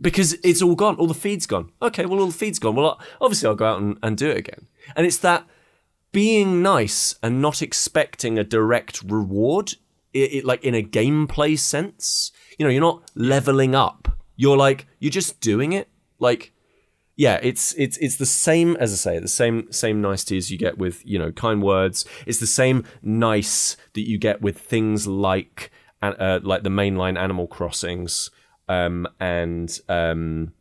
because it's all gone. All the feed's gone. Okay, well, all the feed's gone. Well, obviously, I'll go out and, and do it again. And it's that being nice and not expecting a direct reward, it, it, like in a gameplay sense. You know, you're not leveling up. You're like you're just doing it. Like, yeah, it's it's it's the same as I say, the same same niceties you get with you know kind words. It's the same nice that you get with things like uh, like the mainline Animal Crossings um, and um,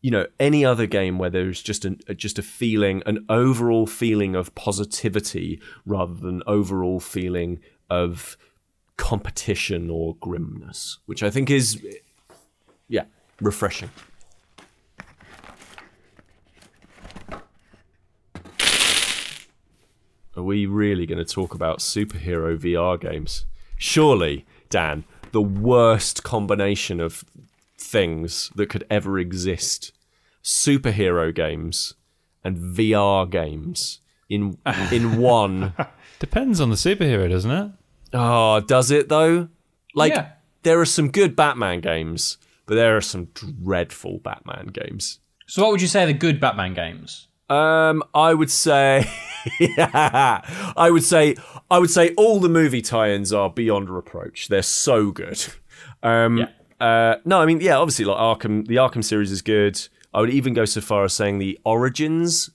you know any other game where there's just an just a feeling, an overall feeling of positivity rather than overall feeling of competition or grimness, which I think is yeah refreshing. Are we really going to talk about superhero VR games? Surely, Dan, the worst combination of things that could ever exist superhero games and VR games in in [LAUGHS] one. Depends on the superhero, doesn't it? Oh, does it though? Like Yeah. there are some good Batman games, but there are some dreadful Batman games. So, what would you say are the good Batman games? Um, I would say, yeah, [LAUGHS] I would say, I would say all the movie tie-ins are beyond reproach. They're so good. Um, Yeah. uh, no, I mean, yeah, obviously, like Arkham, the Arkham series is good. I would even go so far as saying the Origins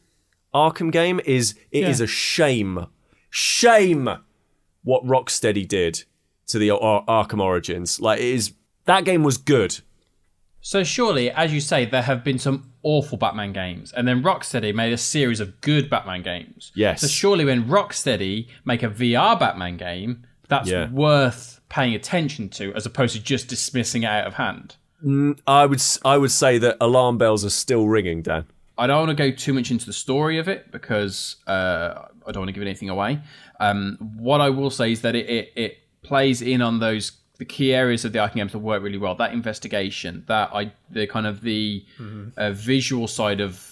Arkham game is it is Yeah. a shame, shame what Rocksteady did to the Ar- Arkham Origins. Like, it is that game was good. So, surely, as you say, there have been some awful Batman games, and then Rocksteady made a series of good Batman games. Yes. So, surely, when Rocksteady make a VR Batman game, that's Yeah. worth paying attention to, as opposed to just dismissing it out of hand. I would I would say that alarm bells are still ringing, Dan. I don't want to go too much into the story of it because uh, I don't want to give anything away. Um, what I will say is that it, it, it plays in on those the key areas of the Arkham games that work really well. That investigation, that I, the kind of the uh, visual side of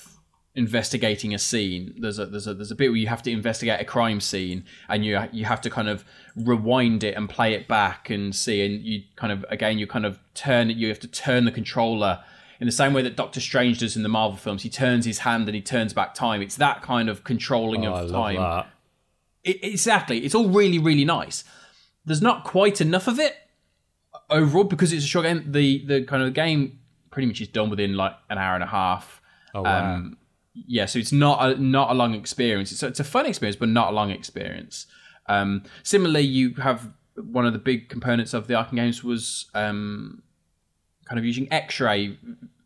investigating a scene. There's a there's a there's a bit where you have to investigate a crime scene, and you you have to kind of rewind it and play it back and see, and you kind of again you kind of turn it. You have to turn the controller in the same way that Doctor Strange does in the Marvel films. He turns his hand and he turns back time. It's that kind of controlling Oh, of time. that. It, exactly. It's all really, really nice. There's not quite enough of it overall because it's a short game. The the kind of game pretty much is done within like an hour and a half. Oh wow. Um, yeah, so it's not a not a long experience. It's, it's a fun experience, but not a long experience. Um, similarly, you have one of the big components of the Arkham games was um, kind of using X-ray,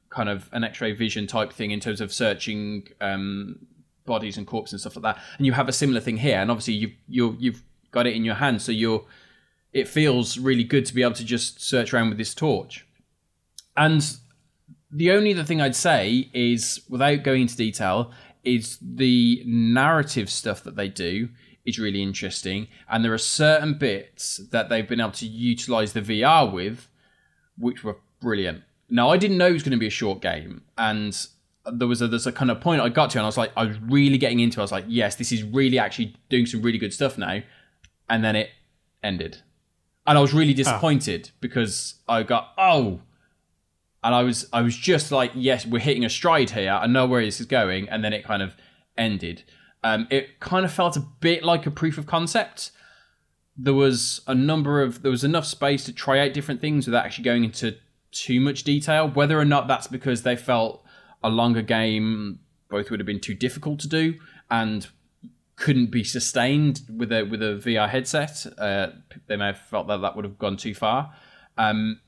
kind of an X-ray vision type thing in terms of searching um, bodies and corpses and stuff like that. And you have a similar thing here, and obviously you've you you've got it in your hand, so you're it feels really good to be able to just search around with this torch. And the only other thing I'd say is, without going into detail, is the narrative stuff that they do is really interesting, and there are certain bits that they've been able to utilize the VR with, which were brilliant. Now I didn't know it was going to be a short game, and there was a there's a kind of point I got to, and I was like, I was really getting into. it. I was like, yes, this is really actually doing some really good stuff now, and then it ended, and I was really disappointed because I got oh and I was I was just like, yes, we're hitting a stride here. I know where this is going, and then it kind of ended. Um, it kind of felt a bit like a proof of concept. There was a number of there was enough space to try out different things without actually going into too much detail. Whether or not that's because they felt a longer game both would have been too difficult to do and couldn't be sustained with a with a VR headset. Uh, they may have felt that that would have gone too far. Um,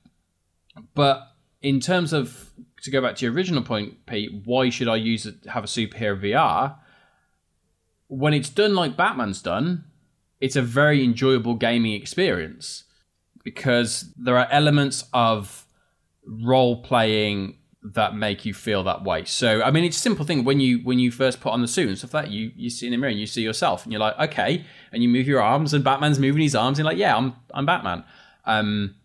but in terms of to go back to your original point, Pete, why should I use it, have a superhero VR? When it's done like Batman's done, it's a very enjoyable gaming experience because there are elements of role playing that make you feel that way. So I mean it's a simple thing when you when you first put on the suit and stuff like that, you you see in the mirror and you see yourself and you're like, okay, and you move your arms and Batman's moving his arms and like, yeah, I'm I'm Batman. Um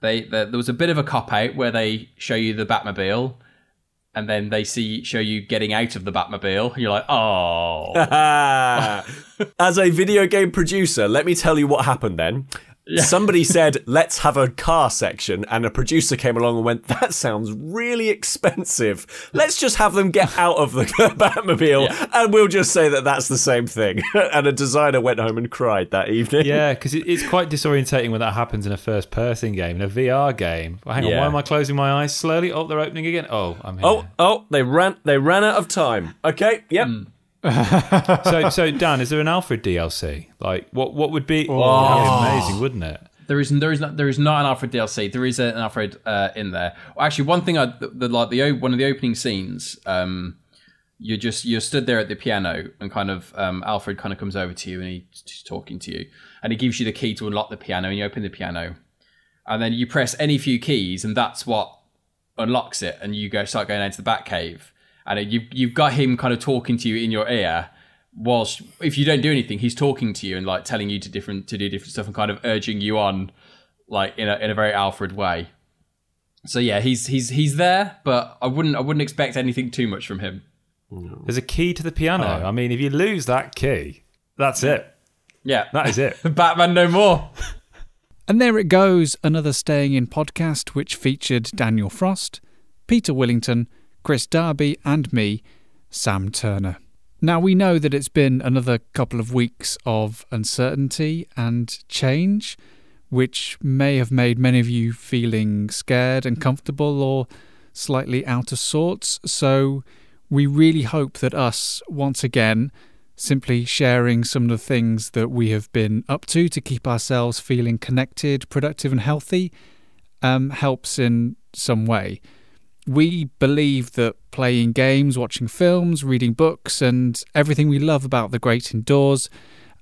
they, the, there was a bit of a cop out where they show you the Batmobile, and then they see show you getting out of the Batmobile. And you're like, oh, [LAUGHS] As a video game producer, let me tell you what happened then. Somebody said, let's have a car section, and a producer came along and went, that sounds really expensive. Let's just have them get out of the [LAUGHS] Batmobile, Yeah. and we'll just say that that's the same thing. [LAUGHS] and a designer went home and cried that evening. Yeah, because it's quite disorientating when that happens in a first-person game, in a VR game. Hang on, Yeah. why am I closing my eyes slowly? Oh, they're opening again. Oh, I'm oh, here. Oh, oh, they ran they ran out of time. Okay, yep. Mm. [LAUGHS] so, so Dan, is there an Alfred DLC? Like, what what would be? Oh, that'd be amazing, wouldn't it? there is there is not there is not an Alfred DLC. There is an Alfred uh, in there. Actually, one thing I the, the like the o- one of the opening scenes. Um, you're just you're stood there at the piano and kind of um, Alfred kind of comes over to you and he- he's talking to you and he gives you the key to unlock the piano and you open the piano and then you press any few keys and that's what unlocks it and you go start going into the Batcave and you you've got him kind of talking to you in your ear whilst if you don't do anything he's talking to you and like telling you to different to do different stuff and kind of urging you on like in a in a very Alfred way so yeah he's he's he's there but I wouldn't I wouldn't expect anything too much from him There's a key to the piano. Oh. I mean, if you lose that key, that's it. yeah That is it. [LAUGHS] Batman no more And there it goes, another Staying In podcast which featured Daniel Frost, Peter Willington, Kris Darby, and me, Sam Turner. Now, we know that it's been another couple of weeks of uncertainty and change, which may have made many of you feeling scared and comfortable or slightly out of sorts. So, we really hope that us, once again, simply sharing some of the things that we have been up to to keep ourselves feeling connected, productive, and healthy um, helps in some way. We believe that playing games, watching films, reading books, and everything we love about the great indoors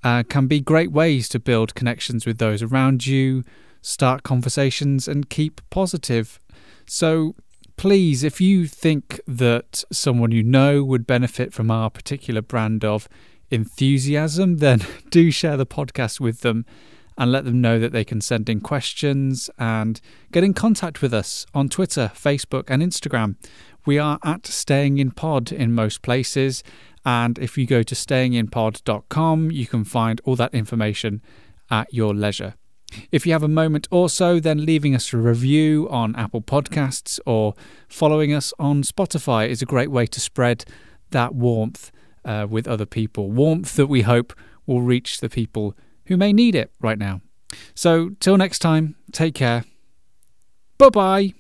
uh, can be great ways to build connections with those around you, start conversations, and keep positive. So, please, if you think that someone you know would benefit from our particular brand of enthusiasm, then [LAUGHS] do share the podcast with them and let them know that they can send in questions and get in contact with us on Twitter, Facebook, and Instagram. We are at Staying in Pod in most places. And if you go to stayinginpod.com, you can find all that information at your leisure. If you have a moment or so, then leaving us a review on Apple Podcasts or following us on Spotify is a great way to spread that warmth uh, with other people. Warmth that we hope will reach the people who may need it right now. So, till next time, take care. Bye bye.